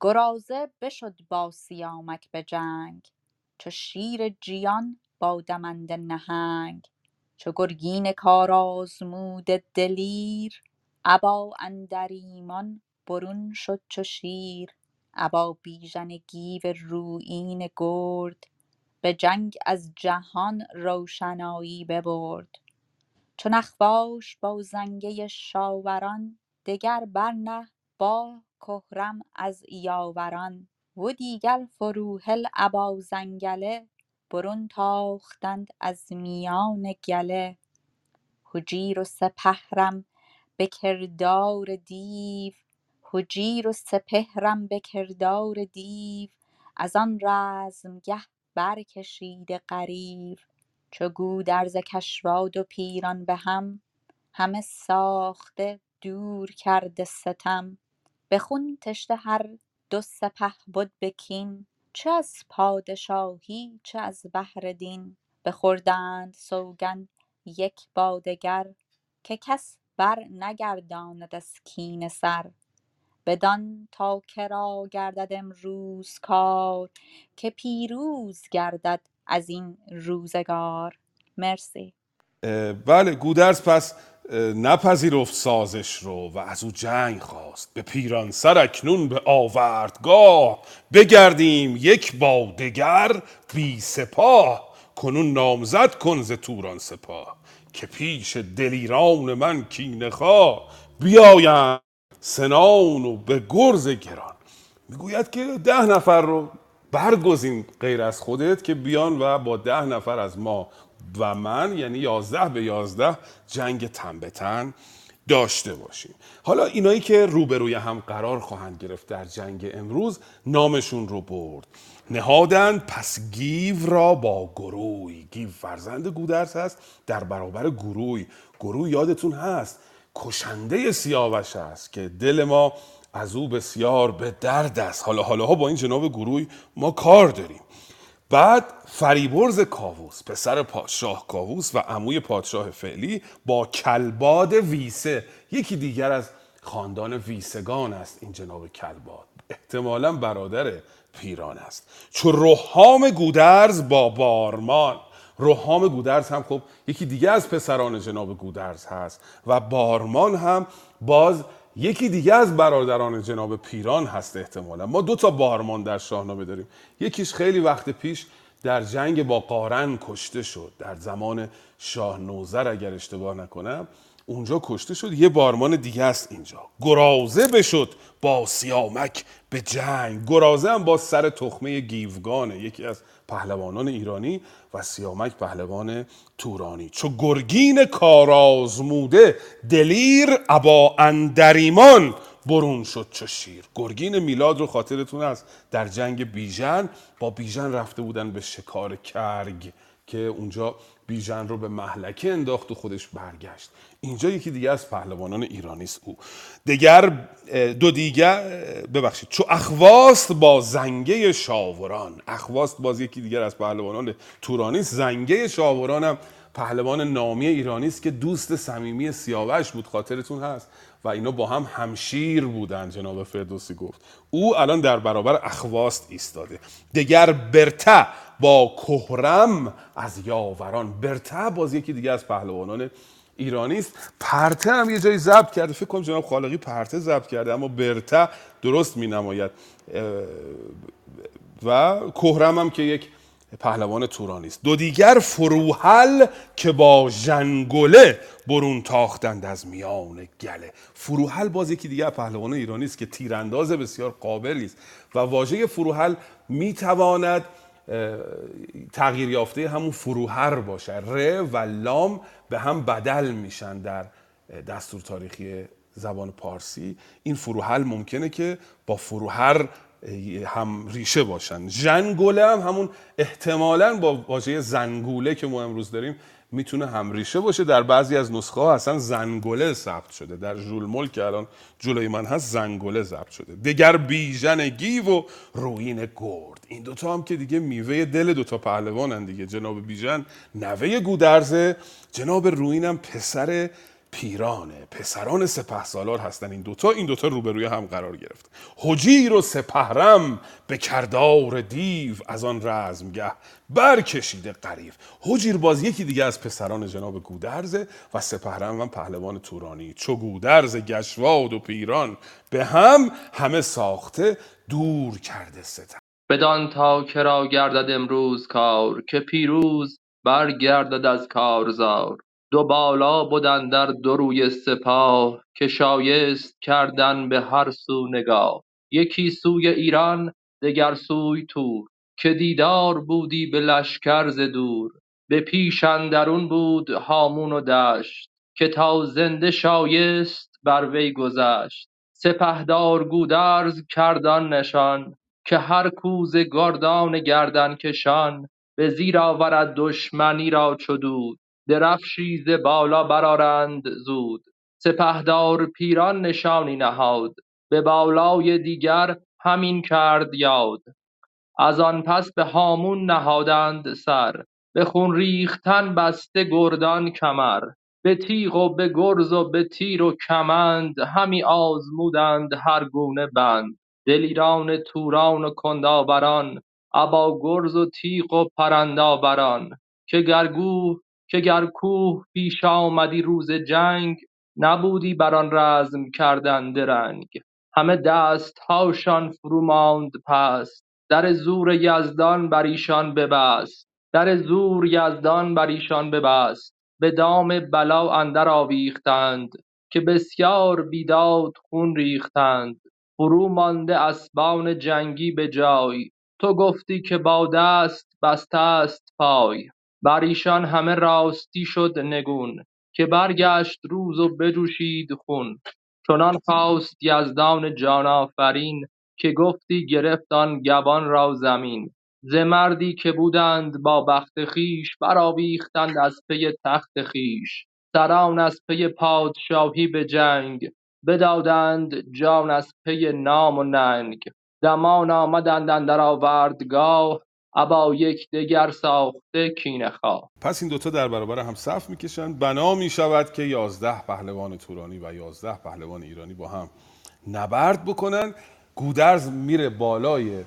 گرازه بشد با سیامک به جنگ چو شیر جیان با دمنده نهنگ چو گرگین کارآزموده دلیر ابا اندر ایمان برون شد چو شیر ابا بیژن گیو رویین گرد به جنگ از جهان روشنایی ببرد. چو نخفاش با زنگه شاوران دگر بر نه با کهرم از یاوران و دیگر فروهل ابا زنگله برون تاختند از میان گله. هجیر و سپهرم به کردار دیو هجیر و سپهرم به کردار دیو. از آن رزمگه برکشیده غریو چو گودرز کشواد و پیران به هم. همه ساخته دور کرده ستم. به خون تشته هر دو سپهبد به کین چه از پادشاهی چه از بهر دین. بخوردند سوگند یک با دگر که کس بر نگرداند از کینه سر. بدان تا کرا گردد امروز کار که پیروز گردد از این روزگار. مرسی. بله گودرز پس نپذیرفت سازش رو و از او جنگ خواست. به پیران سر اکنون به آوردگاه. بگردیم یک با دگر بی سپاه. کنون نامزد کن ز توران سپاه. که پیش دلیران من کینه خواه بیایند سنان و به گرز گران. می‌گوید که ده نفر رو برگزین غیر از خودت که بیان و با ده نفر از ما و من یعنی یازده به یازده جنگ تن به تن داشته باشیم. حالا اینایی که روبروی هم قرار خواهند گرفت در جنگ امروز نامشون رو برد. نهادند پس گیو را با گروی. گیو فرزند گودرس هست در برابر گروی. گروی یادتون هست کشنده سیاوش است که دل ما از او بسیار به درد است. حالا حالا ها با این جناب گروی ما کار داریم. بعد فریبرز کاووس پسر پادشاه کاووس و عموی پادشاه فعلی با کلباد ویسه. یکی دیگر از خاندان ویسگان است این جناب کلباد. احتمالا برادر پیران است. چو رهام گودرز با بارمان. روحام گودرز هم خب یکی دیگه از پسران جناب گودرز هست و بارمان هم باز یکی دیگه از برادران جناب پیران هست احتمالا. ما دو تا بارمان در شاهنامه داریم. یکیش خیلی وقت پیش در جنگ با قارن کشته شد. در زمان شاه نوذر اگر اشتباه نکنم اونجا کشته شد. یه بارمان دیگه است اینجا. گرازه بشد با سیامک به جنگ. گرازه هم با سر تخمه گیوگانه یکی از پهلوانان ایرانی و سیامک پهلوان تورانی. چو گرگین کارازموده دلیر ابا اندریمان برون شد چو شیر. گرگین میلاد رو خاطرتون است در جنگ بیژن با بیژن رفته بودن به شکار کرگ که اونجا بیژن رو به محلکه انداخت و خودش برگشت. اینجا یکی دیگه از پهلوانان ایرانی است او. دیگر دو دیگر ببخشید. چو اخواست با زنگه شاوران. اخواست باز یکی دیگر از پهلوانان تورانی است. زنگه شاوران هم پهلوان نامی ایرانی است که دوست صمیمی سیاوش بود. خاطرتون هست. و اینا با هم همشیر بودن جناب فردوسی گفت. او الان در برابر اخواست ایستاده. دگر برته با کهرم از یاوران. برته باز یکی دیگه از پهلوانان ایرانی است. پرته هم یه جایی ضبط کرده. فکر کنم جناب خالقی پرته ضبط کرده اما برته درست می نماید و کهرم هم که یک پهلوان تورانی است. دو دیگر فروحل که با ژنگله برون تاختند از میان گله. فروحل باز یکی دیگر پهلوان ایرانی است که تیرانداز بسیار قابلی است و واژه فروحل می‌تواند تغییر یافته همون فروهر باشه. ر و لام به هم بدل میشن در دستور تاریخی زبان پارسی. این فروحل ممکنه که با فروهر هم ریشه باشن. ژنگوله هم همون احتمالا با واژه زنگوله که ما امروز داریم می‌تونه هم ریشه باشه. در بعضی از نسخه ها اصلا زنگوله ثبت شده. در ژول که الان جلوی من هست زنگوله ثبت شده. دگر بیژن گیو و روین گرد. این دوتا هم که دیگه میوه دل دوتا پهلوانن دیگه. جناب بیژن نوه گودرزه جناب روین هم پسر پیرانه پسران سپه سالار هستن این دوتا. این دوتا روبروی هم قرار گرفت. حجیر و سپهرم به کردار دیو از آن رزمگه برکشیده قریف. حجیر باز یکی دیگه از پسران جناب گودرزه و سپهرم و پهلوان تورانی. چو گودرز گشواد و پیران به هم همه ساخته دور کرده ستم. بدان تا کرا گردد امروز کار که پیروز برگردد از کارزار. دو بالا بدن در دو روی سپاه که شایست کردن به هر سو نگاه. یکی سوی ایران دگر سوی تور. که دیدار بودی به لشکر ز دور. به پیش اندرون بود هامون و دشت. که تا زنده شایست بر وی گذشت. سپهدار گودرز کردان نشان. که هر کوز گردان گردن کشان. به زیر آورد دشمنی را چو دود. درفشی ز بالا برآرند زود. سپهدار پیران نشانی نهاد. به بالای دیگر همین کرد یاد. از آن پس به هامون نهادند سر. به خون ریختن بسته گردان کمر. به تیغ و به گرز و به تیر و کمند همی آزمودند هر گونه بند. دلیران توران و کنداوران ابا گرز و تیغ و پرندآوران که گر که گر کوه پیش آمدی روز جنگ نبودی بر آن رزم کردن درنگ. همه دستهاشان فرو ماند پست در زور یزدان بر ایشان ببست. در زور یزدان بر ایشان ببست. به دام بلا اندر آویختند که بسیار بیداد خون ریختند. فرو مانده اسبان جنگی به جای تو گفتی که با دست بسته است پای. بر ایشان همه راستی شد نگون که برگشت روز و بجوشید خون. چنان خواست یزدان جان آفرین که گفتی گرفت آن گوان را زمین. ز مردی که بودند با بخت خویش برآویختند از پی تخت خویش. سران از پی پادشاهی به جنگ بدادند جان از پی نام و ننگ. دمان آمدند اندر آوردگاه ابا یکدیگر ساخته کینه خواه. پس این دوتا در برابر هم صف می‌کشند بنا می‌شود که یازده پهلوان تورانی و یازده پهلوان ایرانی با هم نبرد بکنن. گودرز میره بالای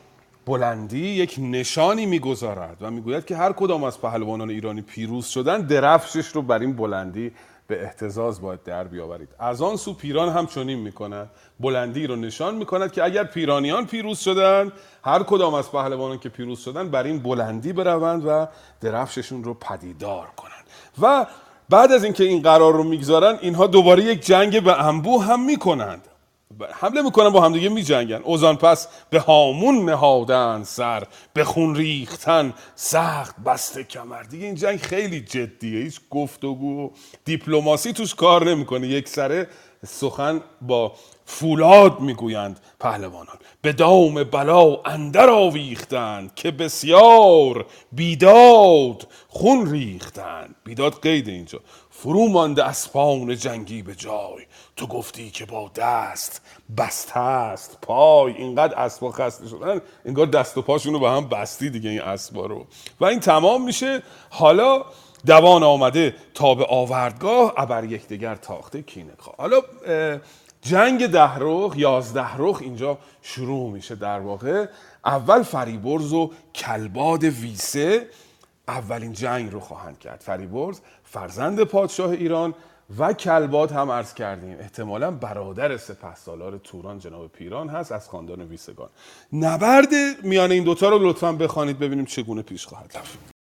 بلندی یک نشانی می‌گذارد و می‌گوید که هر کدام از پهلوانان ایرانی پیروز شدن درفشش رو بر این بلندی به احتزاز باید در بیاورید. از آن سو پیران هم چنین می‌کند بلندی رو نشان می‌کند که اگر پیرانیان پیروز شدن هر کدام از پهلوانان که پیروز شدن بر این بلندی بروند و درفششون رو پدیدار کنند. و بعد از اینکه این قرار رو می‌گذارن اینها دوباره یک جنگ به انبوه هم می‌کنند. حمله می‌کنن با همدیگه میجنگن. اوزان پس به هامون نهادن سر. به خون ریختن سخت بسته کمر. دیگه این جنگ خیلی جدیه. هیچ گفتگو و دیپلماسی توش کار نمی‌کنه. یک سره سخن با فولاد می‌گویند پهلوانان. به دام بلا اندر آویختند که بسیار بیداد خون ریختند بیداد قید اینجا. فرو مانده اسپان جنگی به جای. تو گفتی که با دست بسته است پای اینقدر اسبا خسته شدن انگار دست و پاشون رو به هم بستی دیگه این اسبا رو. و این تمام میشه. حالا دوان آمده تا به آوردگاه ابر یکدیگر تاخته کینه. حالا جنگ ده رخ یازده رخ اینجا شروع میشه در واقع. اول فریبرز و کلباد ویسه اولین جنگ رو خواهند کرد. فریبرز فرزند پادشاه ایران و کلباد هم عرض کردیم. احتمالا برادر سپه سالار توران جناب پیران هست از خاندان ویسگان. نبرد میان این دوتا رو لطفا بخوانید ببینیم چگونه پیش خواهد رفت.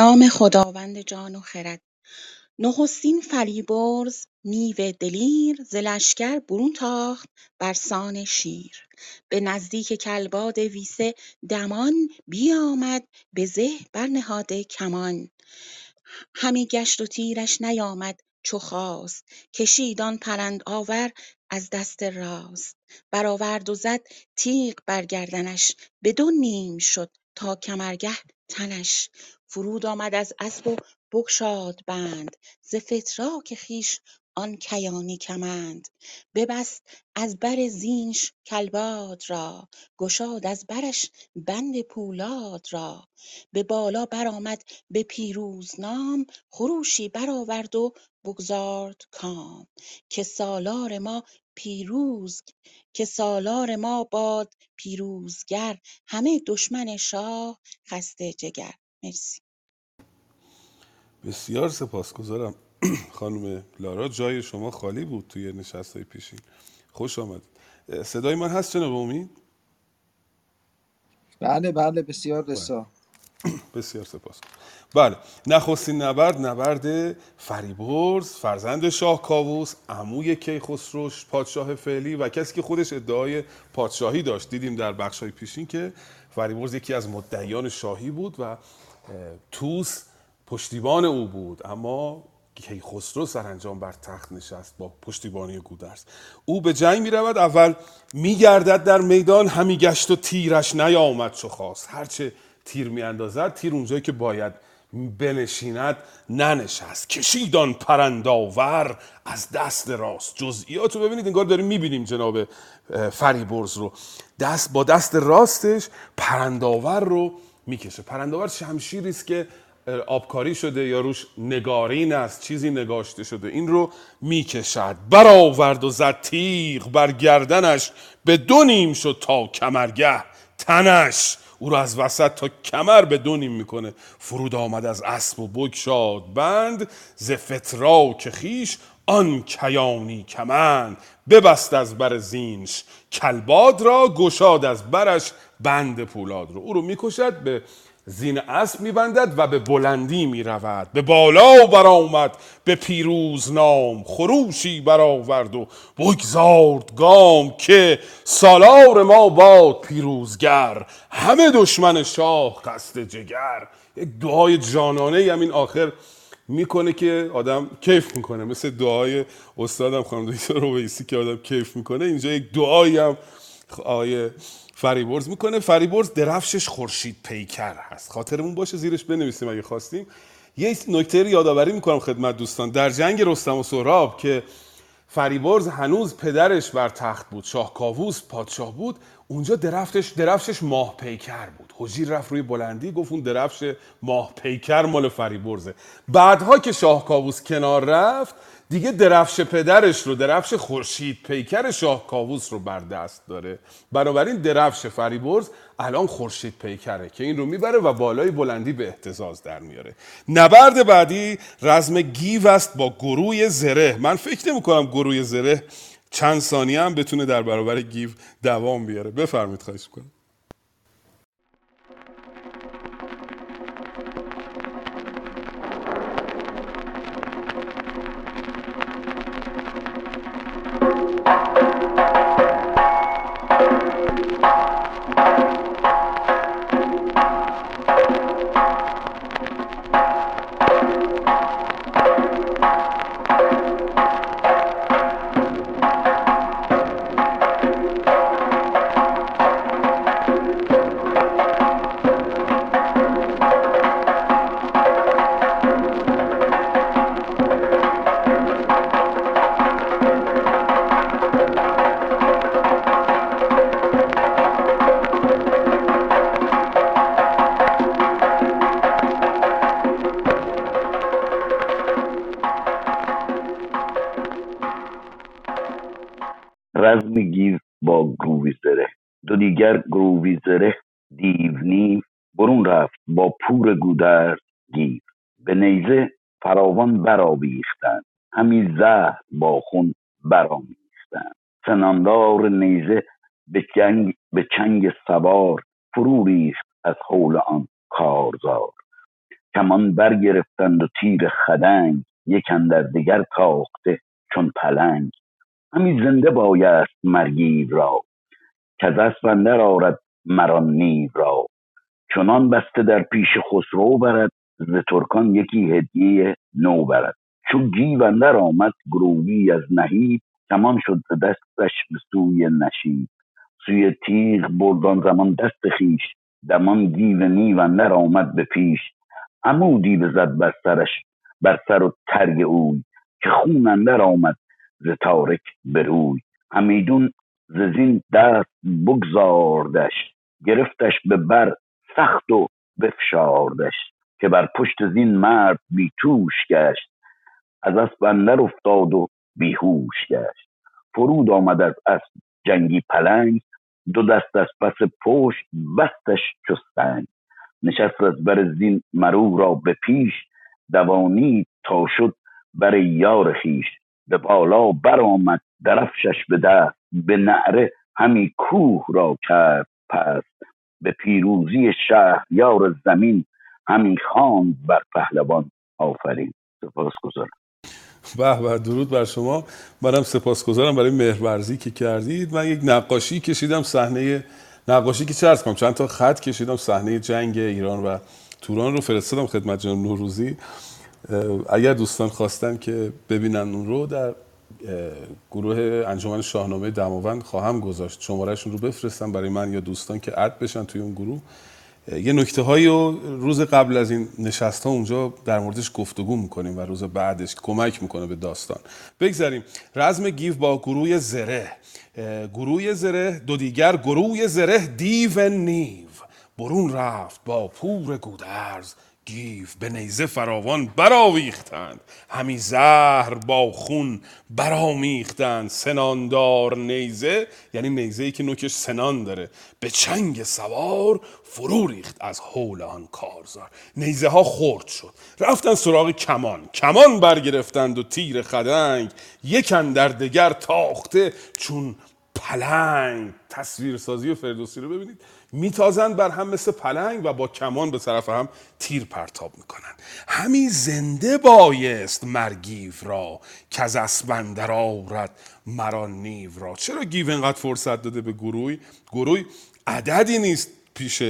نام خداوند جان و خرد. نخستین فریبرز نیو دلیر ز لشکر برون تاخت برسان شیر. به نزدیک کلباد ویسه دمان بیامد به زه برنهاده کمان. همی گشت و تیرش نیامد چو خواست. کشید آن پرند آور از دست راست. برآورد و زد تیغ بر گردنش. به دو نیم شد تا کمرگه تنش. فرود آمد از اسب و بگشاد بند. ز فتراک خویش آن کیانی کمند. ببست از بر زینش کلباد را. گشاد از برش بند پولاد را. به بالا برآمد به پیروز نام. خروشی برآورد و بگذارد کام. که سالار ما پیروز که سالار ما باد پیروزگر. همه دشمن شاه خسته جگر. مرسی. بسیار سپاسگزارم. خانم لارا جای شما خالی بود توی نشست های پیشین. خوش آمدید. صدای من هست جناب امید بله بله بسیار رسا بسیار. سپاس بله نخستین نبرد نبرد فریبرز فرزند شاه کاووس عموی کیخسرو پادشاه فعلی و کسی که خودش ادعای پادشاهی داشت. دیدیم در بخش های پیشین که فریبرز یکی از مدعیان شاهی بود و توس پشتیبان او بود اما کیخسرو سرانجام بر تخت نشست با پشتیبانی گودرز. او به جنگ می رود اول می گردد در میدان همی گشت و تیرش نیامد چو خواست. هرچه تیر می اندازد تیر اونجایی که باید بنشیند ننشست. کشیدان پرنداور از دست راست. جزئیات رو ببینید انگار داریم می‌بینیم جناب فریبرز رو. دست با دست راستش پرنداور رو می‌کشه. پرنداور شمشیری است که آبکاری شده یا روش نگارین است چیزی نگاشته شده. این رو می‌کشد. برآورد و زد تیغ بر گردنش. به دو نیم شد تا کمرگه. تنش. او رو از وسط تا کمر به دو نیم می‌کنه. فرود آمد از اسب و بگشاد بند. ز فتراک خیش آن کیانی کمند. ببست از بر زینش. کلباد را گشاد از برش. بند پولاد رو. او رو می‌کشد به زین اسب میبندد و به بلندی می‌رود. به بالا برآمد به پیروز نام خروشی برآورد و بگذارد گام که سالار ما باد پیروزگر. همه دشمن شاه قصد جگر. یک دعای جانانه هم این آخر می‌کنه که آدم کیف می‌کنه. مثل دعای استادم خانم دکتر رویسی که آدم کیف می‌کنه. اینجا یک دعایی هم آیه فریبرز می‌کنه. فریبرز درفشش خورشید پیکر هست. خاطرمون باشه زیرش بنویسیم اگه خواستیم. یه نکته رو یادآوری می‌کنم خدمت دوستان. در جنگ رستم و سهراب که فریبرز هنوز پدرش بر تخت بود شاه کاووس پادشاه بود اونجا درفتش درفشش ماه پیکر بود. حجیر رفت روی بلندی گفت اون درفش ماه پیکر مال فریبرزه بعدها که شاه کاووس کنار رفت دیگه درفش پدرش رو درفش خورشید پیکر شاه کاووس رو بر دست داره. بنابراین درفش فریبرز الان خورشید پیکره که این رو می‌بره و بالای بلندی به احتزاز در میاره. نبرد بعدی رزم گیو است با گروه زره. من فکر نمی کنم گروه زره چند ثانیه هم بتونه در برابر گیو دوام بیاره. بفرمید خواهش کنم فرو ریخت از هول آن کارزار. کمان برگرفتند و تیر خدنگ یک اندر دگر تاخته چون پلنگ. همی زنده بایست مر گیو را کز اسپ اندر آرد مر آن نیو را. چنان بسته در پیش خسرو برد ز ترکان یکی هدیه نو برد. چو گیو اندر آمد گروی از نهیب کمان شد ز دستش به سوی نشیب. سوی تیغ برد آن زمان دست خویش دمان گیو نیو اندر آمد به پیش. عمودی بزد بر سرش بر سر و ترگ اوی که خون اندر آمد ز تارک به روی. همیدون ز زین دست بگذاردش گرفتش به بر سخت و بفشاردش که بر پشت زین مرد بی توش گشت. از اسپ اندر افتاد و بیهوش گشت. فرود آمد از اسب جنگی پلنگ دو دست از پس پشت بستش چو سنگ نشست از بر زین مرو را به پیش دوانید تا شد بر یار خویش. به بالا برآمد درفشش به دست به نعره همی کوه را کرد پست به پیروزی شهریار زمین همی خواند بر پهلوان آفرین. سپاسگزارم. به به درود بر شما. منم سپاسگزارم برای مهرورزی که کردید. من یک نقاشی کشیدم صحنه نقاشی که چه ارز کنم چند تا خط کشیدم صحنه جنگ ایران و توران رو فرستادم خدمت جناب نوروزی. اگر دوستان خواستن که ببینن اون رو در گروه انجمن شاهنامه دماوند خواهم گذاشت. شمارهشون رو بفرستم برای من یا دوستان که اد بشن توی اون گروه. یه نکته هایی رو روز قبل از این نشست ها اونجا در موردش گفتگو می‌کنیم و روز بعدش کمک می‌کنه به داستان. بگذاریم رزم گیو با گروه زره. گروه زره دو دیگر گروه زره دیو نیو. برون رفت با پور گودرز. گیو به نیزه فراوان برآویختند. همی زهر با خون برآمیختند. سناندار نیزه یعنی نیزه ای که نوکش سنان داره به چنگ سوار فرو ریخت از حول آن کارزار. نیزه ها خرد شد. رفتن سراغ کمان. کمان برگرفتند و تیر خدنگ یکن در دگر تاخته چون پلنگ. تصویر سازی و فردوسی رو ببینید. میتازند بر هم مثل پلنگ و با کمان به طرف هم تیر پرتاب می‌کنن همی زنده بایست مرگیو را که از اسب اندر آورد مر آن نیو را. چرا گیو انقدر فرصت داده به گروی؟ گروی عددی نیست پیش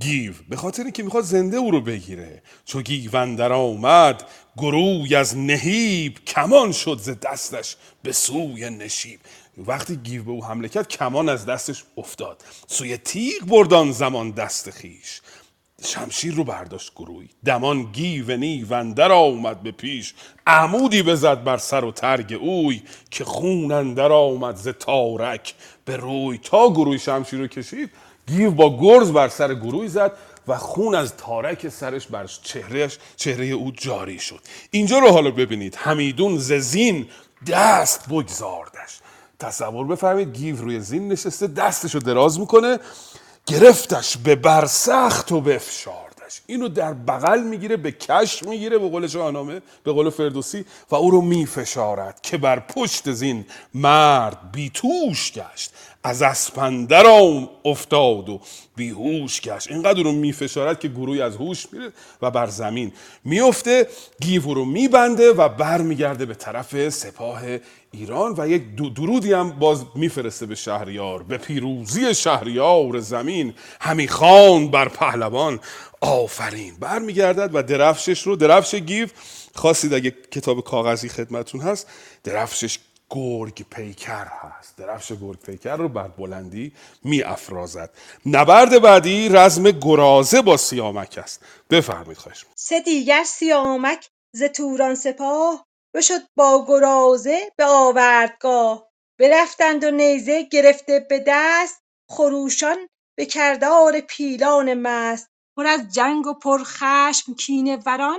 گیو. به خاطر اینکه می‌خواد زنده او رو بگیره. چو گیو اندر آمد گروی از نهیب کمان شد ز دستش به سوی نشیب. وقتی گیو به او حمله کرد کمان از دستش افتاد. سوی تیغ برد آن زمان دست خویش. شمشیر رو برداشت گروی دمان گیو نیو اندر آمد به پیش. عمودی بزد بر سر و ترگ اوی که خون اندر آمد ز تارک به روی. تا گروی شمشیر رو کشید گیو با گرز بر سر گروی زد و خون از تارک سرش بر چهرهش چهره او جاری شد. اینجا رو حالا ببینید. همیدون ز زین دست بگذاردش. تصور بفرمایید گیو روی زین نشسته دستش رو دراز می‌کنه گرفتش به برسخت و بفشاردش. اینو در بغل می‌گیره به کش می‌گیره به قول شاهنامه به قول فردوسی و او رو میفشارد که بر پشت زین مرد بیتوش گشت. از اسپندرام افتاد و بیهوش گشت. اینقدر رو میفشارد که گروهی از هوش میره و بر زمین میفته گیو رو میبنده و برمیگرده به طرف سپاه ایران و یک درودی هم باز میفرسته به شهریار به پیروزی شهریار زمین. همی خان بر پهلوان آفرین. برمیگردد و درفشش رو درفش گیو خواستید اگه کتاب کاغذی خدمتون هست درفشش گرگ پیکر هست. درفش گرگ پیکر رو بر بلندی می افرازد نبرد بعدی رزم گرازه با سیامک است. بفرمید خواهش سه دیگر سیامک ز توران سپاه بشد با گرازه به آوردگاه. برفتند و نیزه گرفته به دست خروشان به کردار پیلان مست. پر از جنگ و پر خشم کینه وران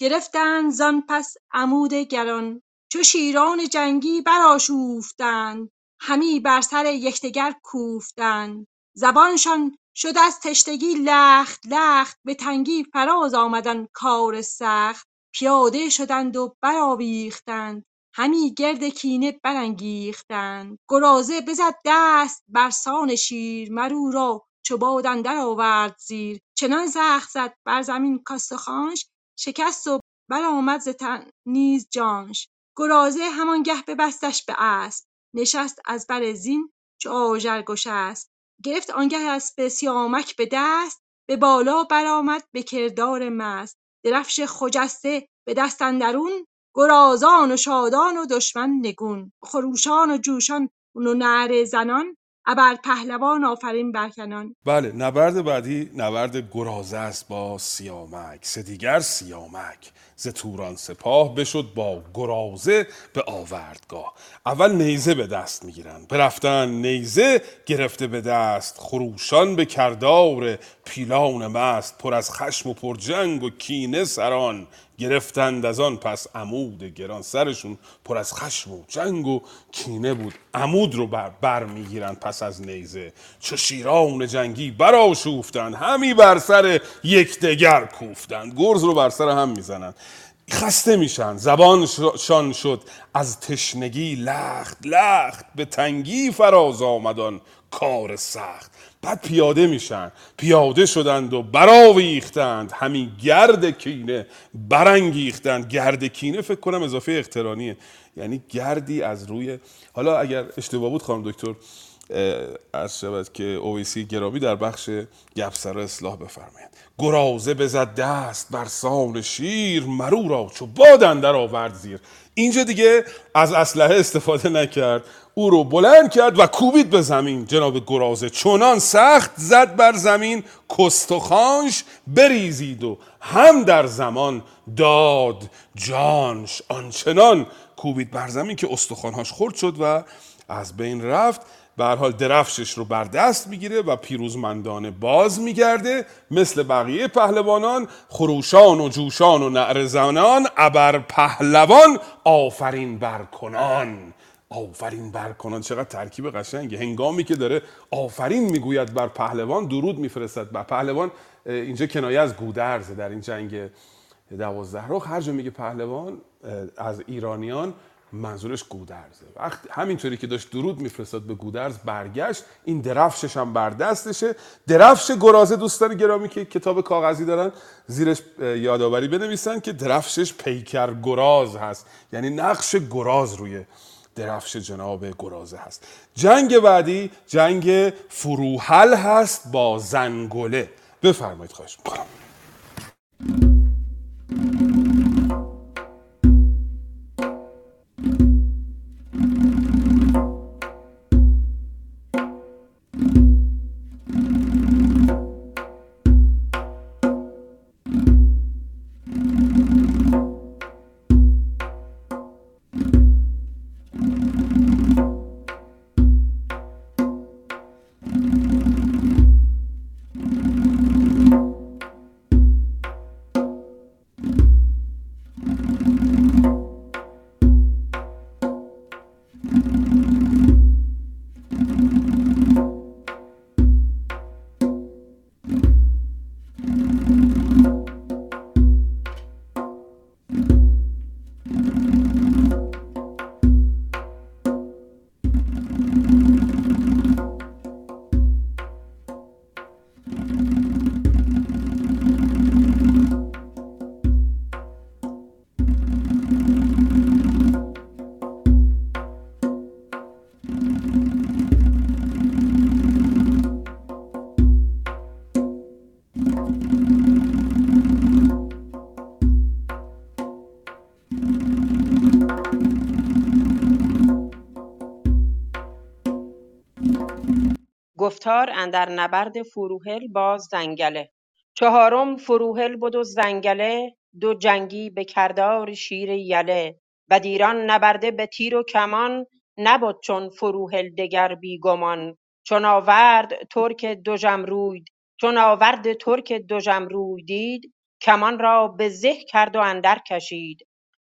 گرفتند زان پس عمود گران. چو شیران جنگی برآشوفتند همی بر سر یکدیگر کوفتند. زبانشان شد از تشنگی لخت لخت به تنگی فراز آمد آن کار سخت. پیاده شدند و برآویختند همی گرد کینه برانگیختند. گرازه بزد دست بر سان شیر مر را چو باد اندر آورد زیر. چنان زخم زد بر زمین کاستخوانش شکست و برآمد ز تن نیز جانش. گرازه همانگه ببستش به اسپ نشست از بر زین چو آژرگشسپ گرفت آنگه اسپ سیامک به دست به بالا برآمد به کردار مست. درفش خجسته به دست اندرون گرازان و شادان و دشمن نگون. خروشان و جوشان و نعره زنان ابر پهلوان آفرین برکنان بله نبرد بعدی نبرد گرازه است با سیامک. سه دیگر سیامک. ز توران سپاه بشد با گرازه به آوردگاه. اول نیزه به دست می‌گیرن برفتن نیزه گرفته به دست. خروشان به کردار پیلان مست. پر از خشم و پر جنگ و کینه سران. گرفتند از آن پس عمود گران. سرشون پر از خشم و جنگ و کینه بود. عمود رو بر, بر می‌گیرن پس از نیزه. چو شیران جنگی برآشوفتند. همی بر سر یکدیگر کوفتند. گرز رو بر سر هم می‌زنن خسته میشن. زبانشان شد. از تشنگی لخت لخت به تنگی فراز آمدان کار سخت. بعد پیاده میشن. پیاده شدند و براویختند همین گرد کینه برانگیختند. گرد کینه فکر کنم اضافه اقترانیه. یعنی گردی از روی حالا اگر اشتباه بود خانم دکتر از شود که اویسی گرامی در بخش گپسرا اصلاح بفرمایید گرازه بزد دست بر سان شیر مرو را چو باد اندر آورد زیر. اینجا دیگه از اسلحه استفاده نکرد او رو بلند کرد و کوبید به زمین. جناب گرازه چنان سخت زد بر زمین کستخانش بریزید و هم در زمان داد جانش. آنچنان کوبید بر زمین که استخوانهاش خرد شد و از بین رفت. به حال درفشش رو بر دست می‌گیره و پیروزمندانه باز میگرده. مثل بقیه پهلوانان خروشان و جوشان و نعرزانان ابر پهلوان آفرین برکنان آفرین بر کنان. چقدر ترکیب قشنگه. هنگامی که داره آفرین می‌گوید بر پهلوان درود میفرستد بر پهلوان. اینجا کنایه از گودرزه در این جنگ دوازده. رخ هر جا میگه پهلوان از ایرانیان منظورش گودرزه. وقت همینطوری که داشت درود میفرستاد به گودرز برگشت این درفشش هم بر دستشه. درفش گرازه دوستان گرامی که کتاب کاغذی دارن زیرش یادآوری بنویسن که درفشش پیکر گراز هست. یعنی نقش گراز روی درفش جناب گرازه هست. جنگ بعدی جنگ فروحل هست با زنگله بفرمایید خواهش می‌کنم. اندر نبرد فروهل با زنگله. چهارم فروهل بد و زنگله دو جنگی به کردار شیر یله. بدیران نبرده به تیر و کمان نبد چون فروهل دگر بی گمان. چون آورد ترک دژمروی چون آورد ترک دژمروی دید کمان را به زه کرد و اندر کشید.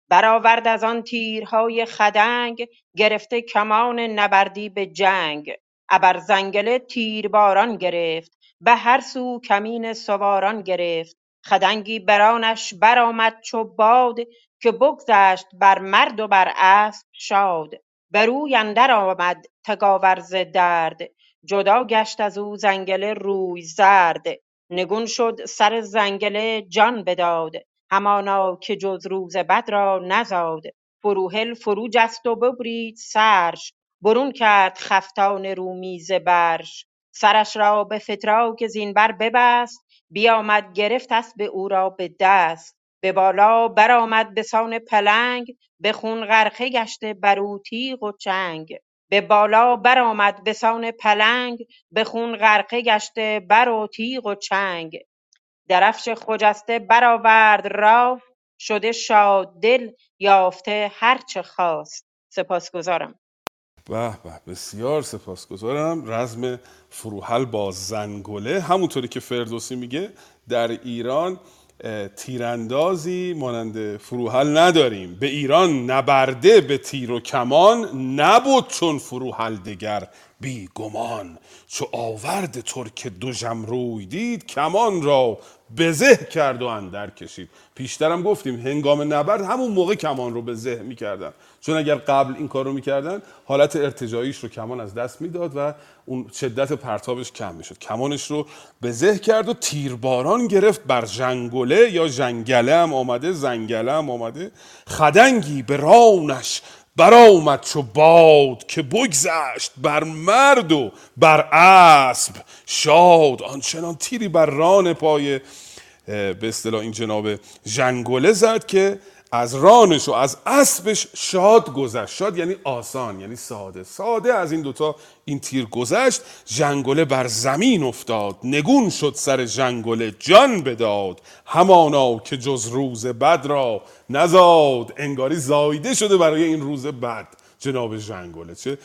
برآورد از آن تیرهای خدنگ گرفته کمان نبردی به جنگ. ابر زنگله تیرباران گرفت به هر سو کمین سواران گرفت. خدنگی برانش برآمد چو باد که بگذشت بر مرد و بر اسب شاد. بر اوی اندر آمد تگاور ز درد جدا گشت از او زنگله روی زرد. نگون شد سر زنگله جان بداد همانا که جز روز بد را نزاد. فروهل فرو جست و ببرید سرش. برون کرد خفتان رومی ز برش سرش را به فتراک زینبر ببست بیامد گرفت اسب او را به دست. به بالا برآمد به سان پلنگ به خون غرقه گشته بر و چنگ. به بالا برآمد به سان پلنگ به خون غرقه گشته بر و تیغ و چنگ. درفش خجسته برآورد راو شده شاددل یافته هر چه خواست. سپاسگزارم. به به. بسیار سپاسگزارم. رزم فروحل با زنگله همونطوری که فردوسی میگه در ایران تیراندازی مانند فروحل نداریم. به ایران نبرده به تیر و کمان نبود چون فروحل دگر بی گمان چو آورد ترک دو روی دید کمان را بزه کرد و اندر کشید. پیشترم گفتیم هنگام نبرد همون موقع کمان رو به زه می‌کردن. چون اگر قبل این کار رو می‌کردن حالت ارتجاییش رو کمان از دست می‌داد و اون شدت پرتابش کم می‌شد. کمانش رو به زه کرد و تیرباران گرفت بر جنگله یا جنگله هم آمده زنگله هم آمده خدنگی به رانش برآمد چو باد که بگذشت بر مرد و بر اسب. شاد آنچنان تیری بر ران پای به اصطلاح این جناب ژنگله زد که از رانش و از اسبش شاد گذشت. شاد یعنی آسان یعنی ساده. ساده از این دوتا این تیر گذشت. ژنگله بر زمین افتاد. نگون شد سر ژنگله جان بداد. همانا که جز روز بد را نزاد. انگاری زایده شده برای این روز بد. جناب ژنگله چه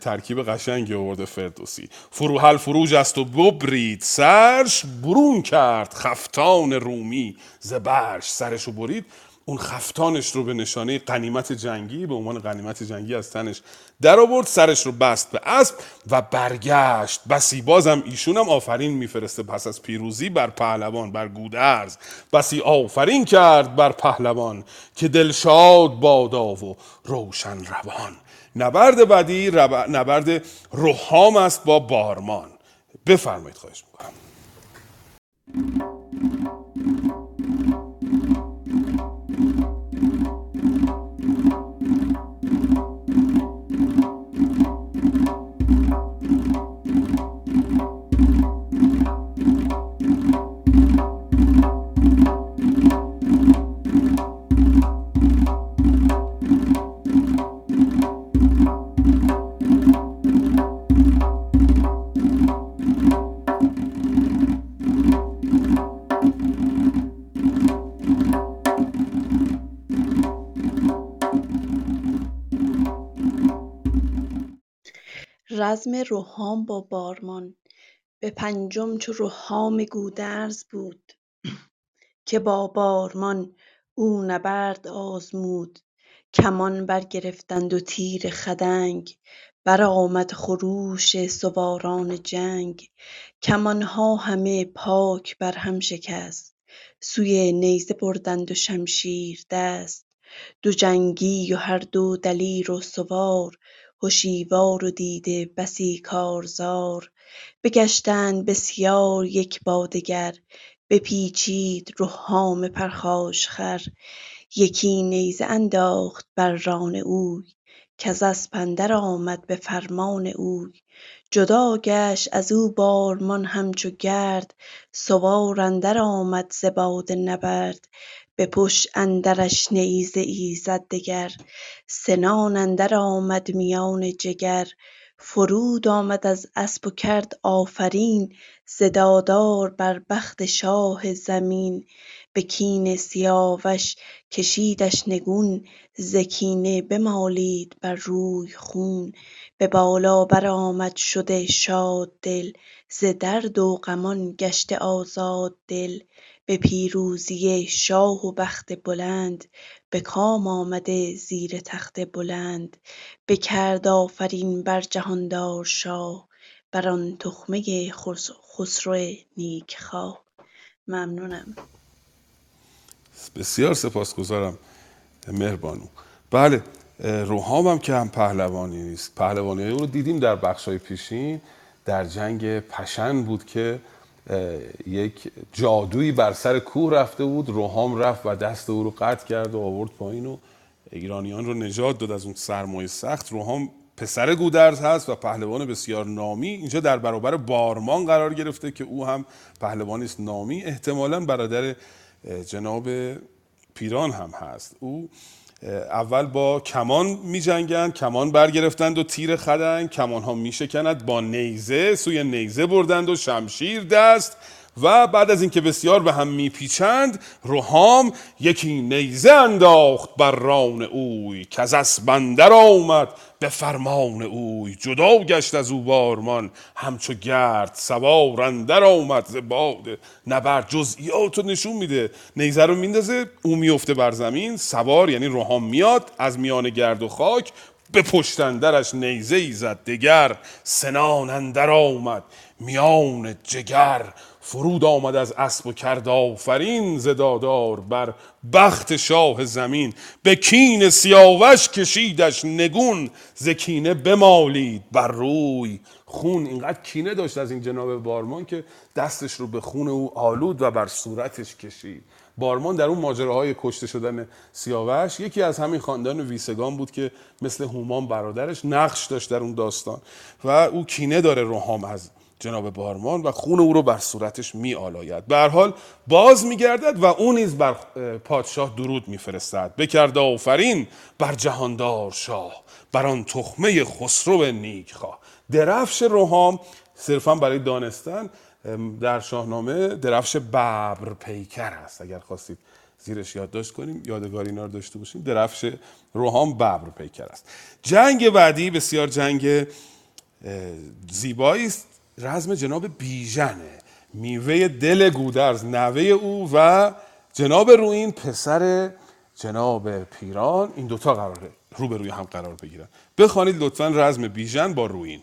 ترکیب قشنگی آورده فردوسی. فروحل فروج است و ببرید. سرش برون کرد خفتان رومی. زبرش سرشو برید. اون خفتانش رو به نشانه قنیمت جنگی به عنوان قنیمت جنگی از تنش در آورد سرش رو بست به اسب و برگشت. بسی بازم ایشون هم آفرین میفرسته پس از پیروزی بر پهلوان بر گودرز. بسی آفرین کرد بر پهلوان که دلشاد بادا و روشن روان. نبرد بعدی رب... نبرد روحام است با بارمان. بفرمایید خواهش می‌کنم. رزم رهام با بارمان به پنجم چو رهام گودرز بود که با بارمان او نبرد آزمود. کمان برگرفتند و تیر خدنگ برآمد خروش سواران جنگ. کمانها همه پاک بر هم شکست سوی نیزه بردند و شمشیر دست. دو جنگی و هر دو دلیر و سوار هشیوار و دیده بسی کارزار بگشتند بسیار یک با دگر بپیچید رهام پرخاشخر یکی نیزه انداخت بر ران اوی کز اسپ اندر آمد به فرمان اوی. جدا گشت ازو بارمان همچو گرد سوار اندر آمد ز باد نبرد. به پشت اندرش نیزه ای زد دگر. سنان اندر آمد میان جگر. فرود آمد از اسپ و کرد آفرین. ز دادار بر بخت شاه زمین. به کین سیاوش کشیدش نگون. ز کینه بمالید بر روی خون. به بالا برآمد شده شاددل ز درد و غمان گشته آزاد دل. به پیروزی شاه و بخت بلند به کام آمده زیر تخت بلند. بکرد آفرین بر جهاندار شاه بران تخمه خسرو نیک خواه ممنونم. بسیار سپاسگزارم مهربانو بله روحام هم که هم پهلوانی نیست. پهلوانی او رو دیدیم در بخش های پیشین. در جنگ پشن بود که یک جادویی بر سر کوه رفته بود روحام رفت و دست او رو قطع کرد و آورد پایین و ایرانیان رو نجات داد. از اون سرمایه سخت روحام پسر گودرز هست و پهلوان بسیار نامی. اینجا در برابر بارمان قرار گرفته که او هم پهلوانی است. نامی احتمالا برادر جناب پیران هم هست. او اول با کمان می جنگند کمان برگرفتند و تیر خدند کمان ها می شکند با نیزه سوی نیزه بردند و شمشیر دست و بعد از اینکه بسیار به هم میپیچند روحام یکی نیزه انداخت بر ران اوی که از اسبندر آمد به فرمان اوی. جدا گشت از او بارمان همچو گرد سوار اندر آمد ز باد نبرد. جزئیات رو نشون میده. نیزه رو میندازه او میفته بر زمین سوار یعنی روحام میاد از میان گرد و خاک به پشت اندرش نیزه ای زد دگر سنان اندر آمد میان جگر فرود آمد از اسب و کرد آفرین ز دادار بر بخت شاه زمین. به کین سیاوش کشیدش نگون ز کینه بمالید بر روی خون. اینقدر کینه داشت از این جناب بارمان که دستش رو به خون او آلود و بر صورتش کشید. بارمان در اون ماجراهای کشته شدن سیاوش یکی از همین خاندان ویسگان بود که مثل هومان برادرش نقش داشت در اون داستان و او کینه داره روحام از جناب بارمان و خون او رو بر صورتش می آلاید. حال باز می گردد و او نیز بر پادشاه درود می فرستد. بکرد آفرین بر جهاندار شاه بر آن تخمه خسرو نیک خواه درفش روحام صرفا برای دانستن در شاهنامه درفش ببر پیکر است. اگر خواستید زیرش یادداشت کنیم یادگاری اینا رو داشته باشیم درفش روحام ببر پیکر است. جنگ بعدی بسیار جنگ زیبایی است. رزم جناب بیژنه. میوه دل گودرز نوه او و جناب روین پسر جناب پیران. این دوتا قراره روبروی هم قرار بگیرن. بخوانید لطفا رزم بیژن با روین.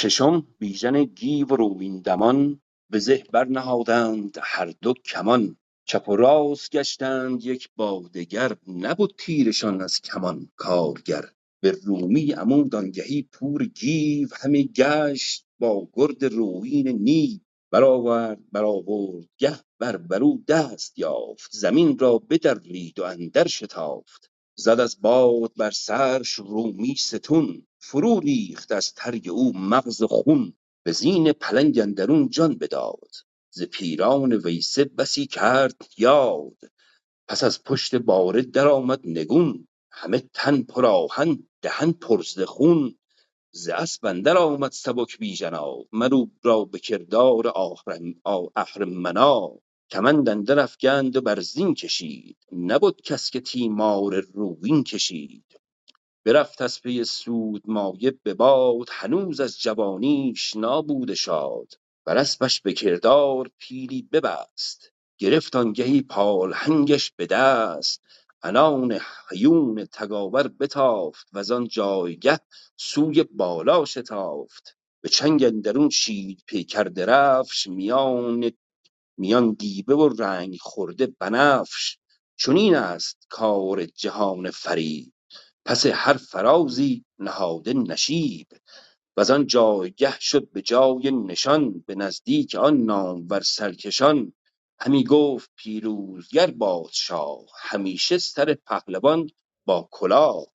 ششم بیژن گیو و رویین دمان به زه برنهادند هر دو کمان. چپ و راست گشتند یک با دگر تیرشان از کمان کارگر. به رومی عمود آنگهی پور گیو همی گشت با گرد رویین نیو. برآورد به آوردگه بر برو دست یافت. زمین را بدرید و اندر شتافت. زد از باد بر سرش رومی ستون. فرو ریخت از ترگ او مغز و خون به زین پلنگ اندرون جان بداد. ز پیران ویسه بسی کرد یاد. پس از پشت باره درآمد نگون. همه تن پر آهن دهن پر ز خون. ز اسپ اندر آمد سبک بیژنا مر او را به کردار اهرمنا کمند اندر افگند و بر زین کشید. نبد کس که تیمار روین کشید. برفت از پی سود مایه به باد هنوز از جوانیش نابوده شاد. بر اسپش به کردار پیلی ببست گرفت آنگهی پالهنگش به دست. عنان هیون تگاور بتافت وز آن جایگه سوی بالا شتافت. به چنگ اندرون شید پیکر درفش میان میان دیبه و رنگ خورده بنفش. چنین است کار جهان فریب پس هر فرازی نهاده نشیب وز آن جایگه شد به جای نشان به نزدیک آن نامور سرکشان همی گفت پیروزگر باد شاه همیشه سر پهلوان با کلاه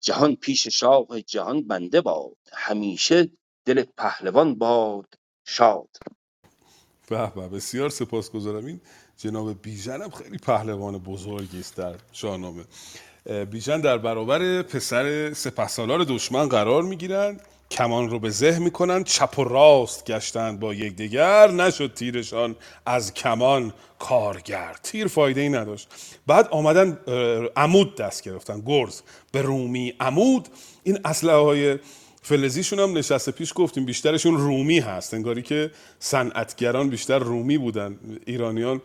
جهان پیش شاه جهان بنده باد همیشه دل پهلوان باد شاد به به بسیار سپاسگزارم. این جناب بیژن هم خیلی پهلوان بزرگی است در شاهنامه. اه، بیژن در برابر پسر سپهسالار دشمن قرار می‌گیرند کمان رو به زه می‌کنند چپ و راست گشتند با یکدیگر. نشد تیرشان از کمان کارگر. تیر فایده ای نداشت. بعد آمدن عمود دست گرفتن. گرز. به رومی عمود. این اسلحه های فلزیشون هم نشسته پیش گفتیم بیشترشون رومی هست. انگاری که صنعتگران بیشتر رومی بودن. ایرانیان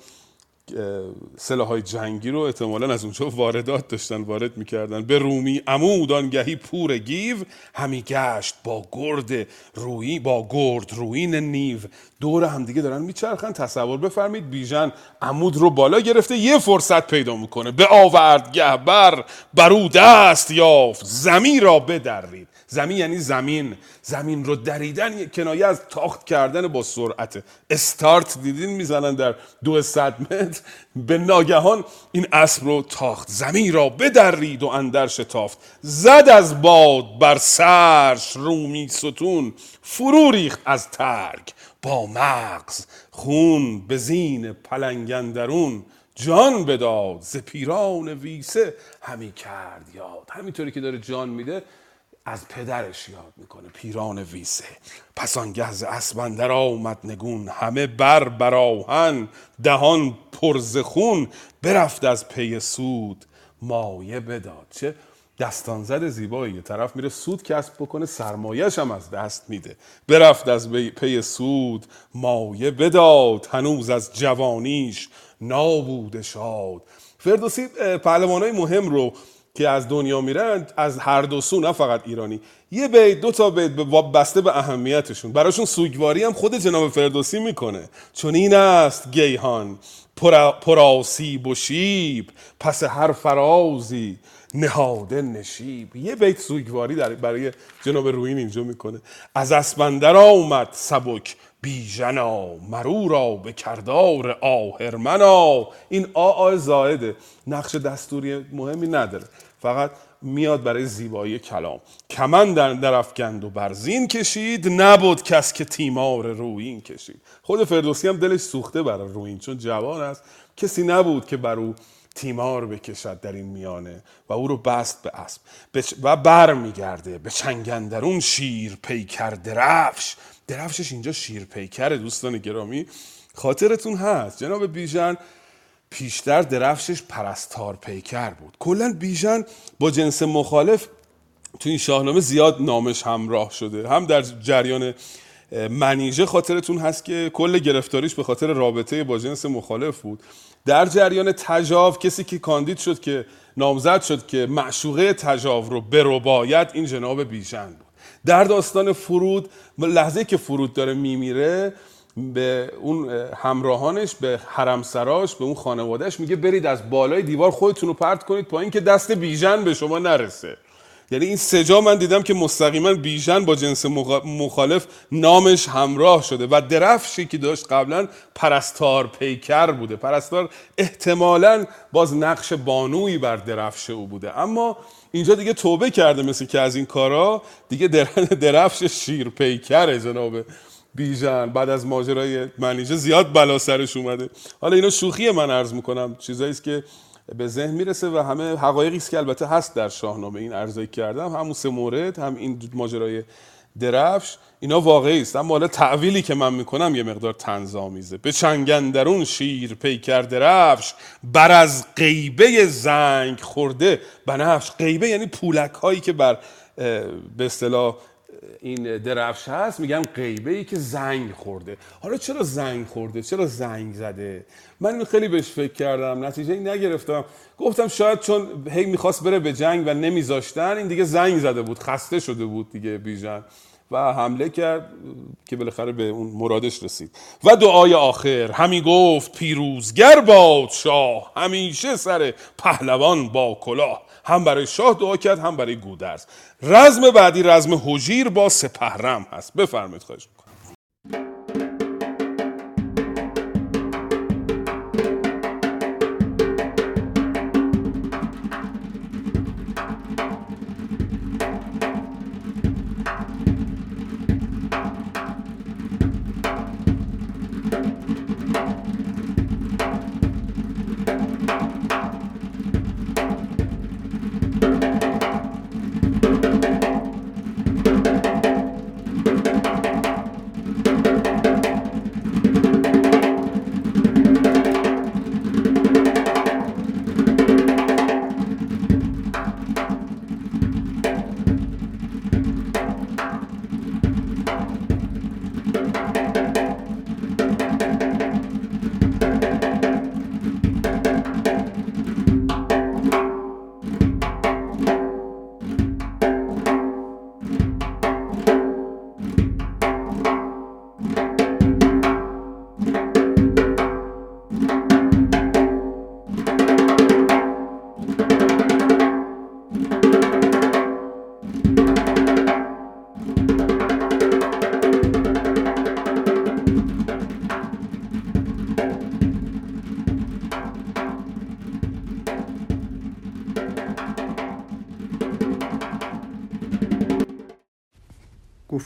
سلاحهای جنگی رو احتمالا از اونجا واردات داشتن وارد می‌کردن. به رومی عمود آنگهی پور گیو. همی گشت با گرد روی با گرد روین نیو. دور همدیگه دارن میچرخن. تصور بفرمید بیژن عمود رو بالا گرفته یه فرصت پیدا می‌کنه. به آورد گه بر برو دست یافت. زمین را بدرید. زمین یعنی زمین. زمین رو دریدن کنایه از تاخت کردن با سرعت. استارت دیدین می‌زنن در دو متر. به ناگهان این اسب رو تاخت. زمین را بدرید و اندر شتافت. زد از باد بر سرش رومی ستون. فرو ریخت از ترگ با مغز خون به زین پلنگندرون جان بداد ز پیران ویسه. همی کرد یاد. همینطوری که داره جان میده از پدرش یاد می‌کنه پیران ویسه. پس آنگه ز اسب اندر آمد نگون همه بر براهن دهان پر ز خون. برفت از پی سود مایه بداد. چه دستانزد زیباییه طرف میره سود کسب بکنه سرمایهش هم از دست میده. برفت از پی سود مایه بداد. هنوز از جوانیش نابوده شاد. فردوسی پهلوانای مهم رو که از دنیا میرن از هر دو سو نه فقط ایرانی. یه بیت دو تا بیت بسته به اهمیتشون. براشون سوگواری هم خود جناب فردوسی می‌کنه. چون این است گیهان پراسیب و شیب پس هر فرازی نهاده نشیب. یه بیت سوگواری برای جناب روین اینجا می‌کنه. از اسبندر آمد سبک بیژنا مرو را به کردار آهرمنا. این آ آ زائده نقش دستوری مهمی نداره. فقط میاد برای زیبایی کلام. کمن در درفگند و برزین کشید. نبود کس که تیمار روین کشید. خود فردوسی هم دلش سوخته برای روین چون جوان است. کسی نبود که بر او تیمار بکشد در این میانه و او رو بست به اسب. و بر میگرده به چنگندرون شیر پیکر درفش. درفشش اینجا شیر پیکره دوستان گرامی. خاطرتون هست. جناب بیژن پیشتر درفشش پرستار پیکر بود. کلا بیژن با جنس مخالف تو این شاهنامه زیاد نامش همراه شده. هم در جریان منیژه خاطرتون هست که کل گرفتاریش به خاطر رابطه با جنس مخالف بود. در جریان تجاو کسی که کاندید شد که نامزد شد که معشوقه تجاو رو برباید این جناب بیژن بود. در داستان فرود لحظه که فرود داره میمیره به اون همراهانش به حرمسراش به اون خانوادهش میگه برید از بالای دیوار خودتون رو پرت کنید پایین که دست بیژن به شما نرسه. یعنی این سجا من دیدم که مستقیما بیژن با جنس مخالف نامش همراه شده و درفشی که داشت قبلا پرستار پیکر بوده. پرستار احتمالا باز نقش بانویی بر درفش او بوده. اما اینجا دیگه توبه کرده مثل که از این کارا. دیگه درفش شیر پیکره جناب بیژن. بعد از ماجرای منیجه زیاد بلا سرش اومده. حالا اینا شوخی من عرض می‌کنم. چیزایی که به ذهن می‌رسه و همه حقایقی است که البته هست در شاهنامه این ارزایی کردم. همون سه مورد هم این ماجرای درفش اینا واقعی است. اما حالا تعویلی که من می‌کنم یه مقدار تنظامیزه. به چنگندرون شیر پیکر درفش بر از غیبه زنگ خورده. بنفش غیبه یعنی پولک هایی که بر به اصطلاح این درفش هست میگم غیبه ای که زنگ خورده. حالا چرا زنگ خورده؟ چرا زنگ زده؟ من اینو خیلی بهش فکر کردم نتیجه نگرفتم. گفتم شاید چون هی می‌خواست بره به جنگ و نمیذاشتن این دیگه زنگ زده بود خسته شده بود دیگه بیژن. و حمله کرد که بالاخره به اون مرادش رسید. و دعای آخر همی گفت پیروزگر باد شاه همیشه سر پهلوان با کلاه. هم برای شاه دعا کرد هم برای گودرز. رزم بعدی رزم حجیر با سپهرم هست. بفرمایید خواهش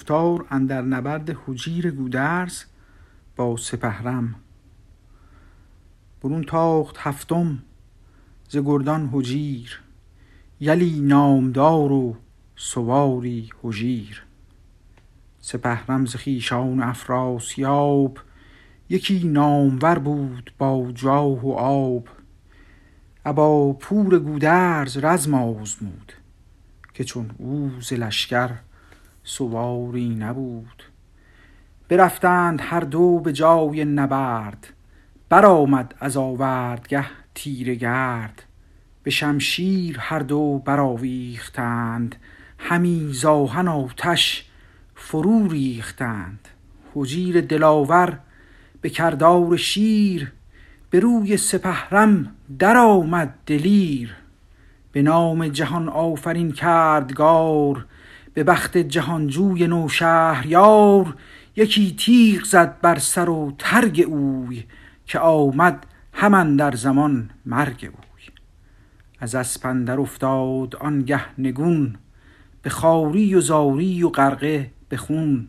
گفتار اندر نبرد هجیر گودرز با سپهرم. برون تاخت هفتم ز گردان هجیر یلی نامدار و سواری هجیر سپهرم ز خویشان افراسیاب یکی نامور بود با جاه و آب. ابا پور گودرز رزم آزمود که چون او ز لشکر سواری نبود. برفتند هر دو به جای نبرد. برآمد از آوردگه تیره گرد. به شمشیر هر دو برآویختند. همی ز آهن آتش فرو ریختند. هجیر دلاور به کردار شیر به روی سپهرم درآمد دلیر. به نام جهان آفرین کردگار به بخت جهانجوی نوشهریار یکی تیغ زد بر سر و ترگ اوی که آمد هم اندر زمان مرگ اوی. از اسپ اندر افتاد آنگه نگون به خواری و زاری و غرقه به خون.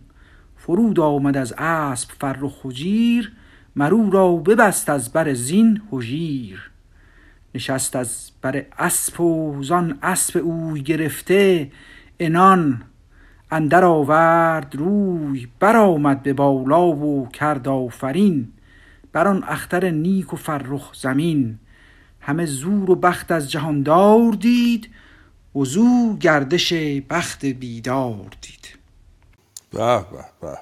فرود آمد از اسپ فرخ هجیر مر او را ببست از بر زین هجیر. نشست از بر اسپ و زان اسپ اوی گرفته عنان اندر آورد روی برآمد به بالا و کرد آفرین بر آن اختر نیک و فرخ زمین. همه زور و بخت از جهاندار دید وزو گردش بخت بیدار دید. به به به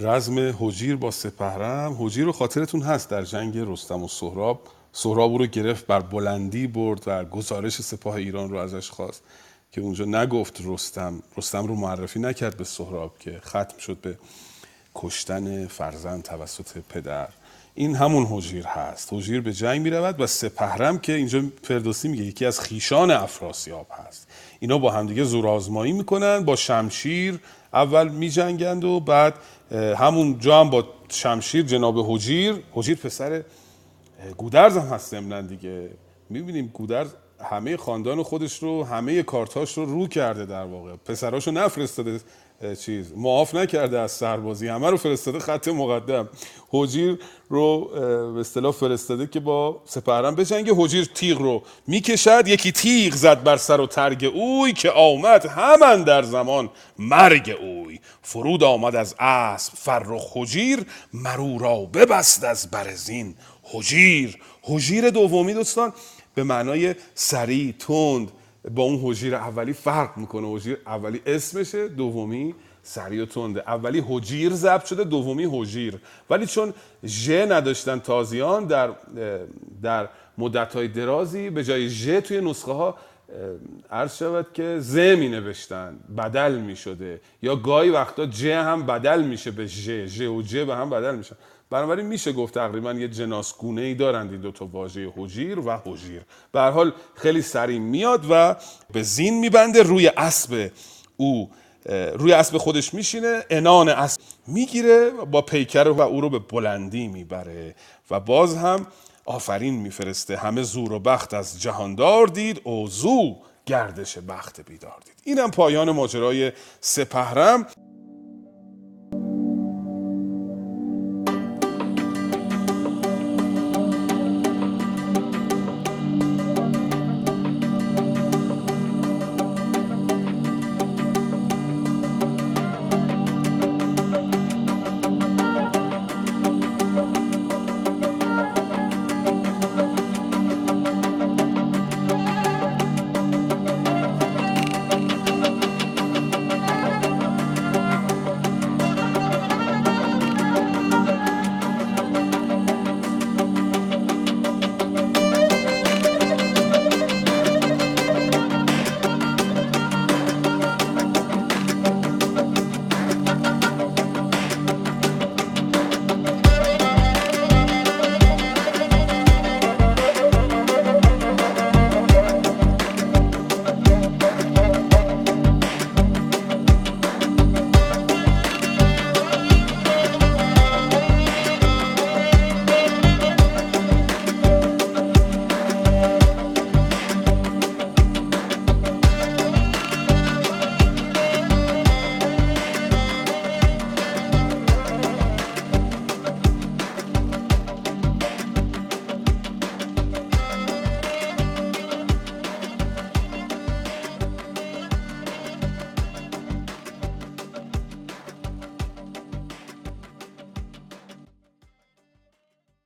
رزم هجیر با سپهرم. هجیر رو خاطرتون هست در جنگ رستم و سهراب. سهراب رو گرفت بر بلندی برد و گزارش سپاه ایران رو ازش خواست. که اونجا نگفت رستم. رستم رو معرفی نکرد به سهراب که ختم شد به کشتن فرزند توسط پدر. این همون هجیر هست. هجیر به جنگ می رود و سپهرم که اینجا فردوسی میگه یکی از خیشان افراسیاب هست. اینا با همدیگه زورآزمایی می‌کنن با شمشیر اول میجنگند و بعد همون جا هم با شمشیر جناب هجیر هجیر پسر گودرز هم هست دیگه. می‌بینیم گودرز همه خاندان خودش رو همه کارتاش رو رو کرده در واقع. پسراشو نفرستاده چیز. معاف نکرده از سربازی. همه رو فرستاده خط مقدم. هجیر رو به اصطلاح فرستاده که با سپهرم بجنگه. هجیر تیغ رو می‌کشد. یکی تیغ زد بر سر و ترگ اوی که آمد همان در زمان مرگ اوی. فرود آمد از اسب فرخ هجیر مر او را ببست از بر زین هجیر هجیر دومی دوستان به معنای سریع تند با اون هجیر اولی فرق می‌کنه. هجیر اولی اسمشه دومی سریع و تنده اولی هجیر ضبط شده دومی هجیر ولی چون ژ نداشتن تازیان در در مدت های درازی به جای ژ توی نسخه ها عرض شود که ز می نوشتن بدل می شده یا گاهی وقتا ج هم بدل میشه به ژ ژ و ج به هم بدل میشن. بنابراین میشه گفت تقریبا یه جناسگونه ای دارند این دو تا واژه هجیر و هجیر به حال خیلی سریع میاد و به زین میبنده روی اسب او روی اسب خودش میشینه انان اسب می‌گیره با پیکر و او رو به بلندی می‌بره و باز هم آفرین میفرسته. همه زور و بخت از جهاندار دید اوزو گردش بخت بیدار دید. اینم پایان ماجرای سپهرم.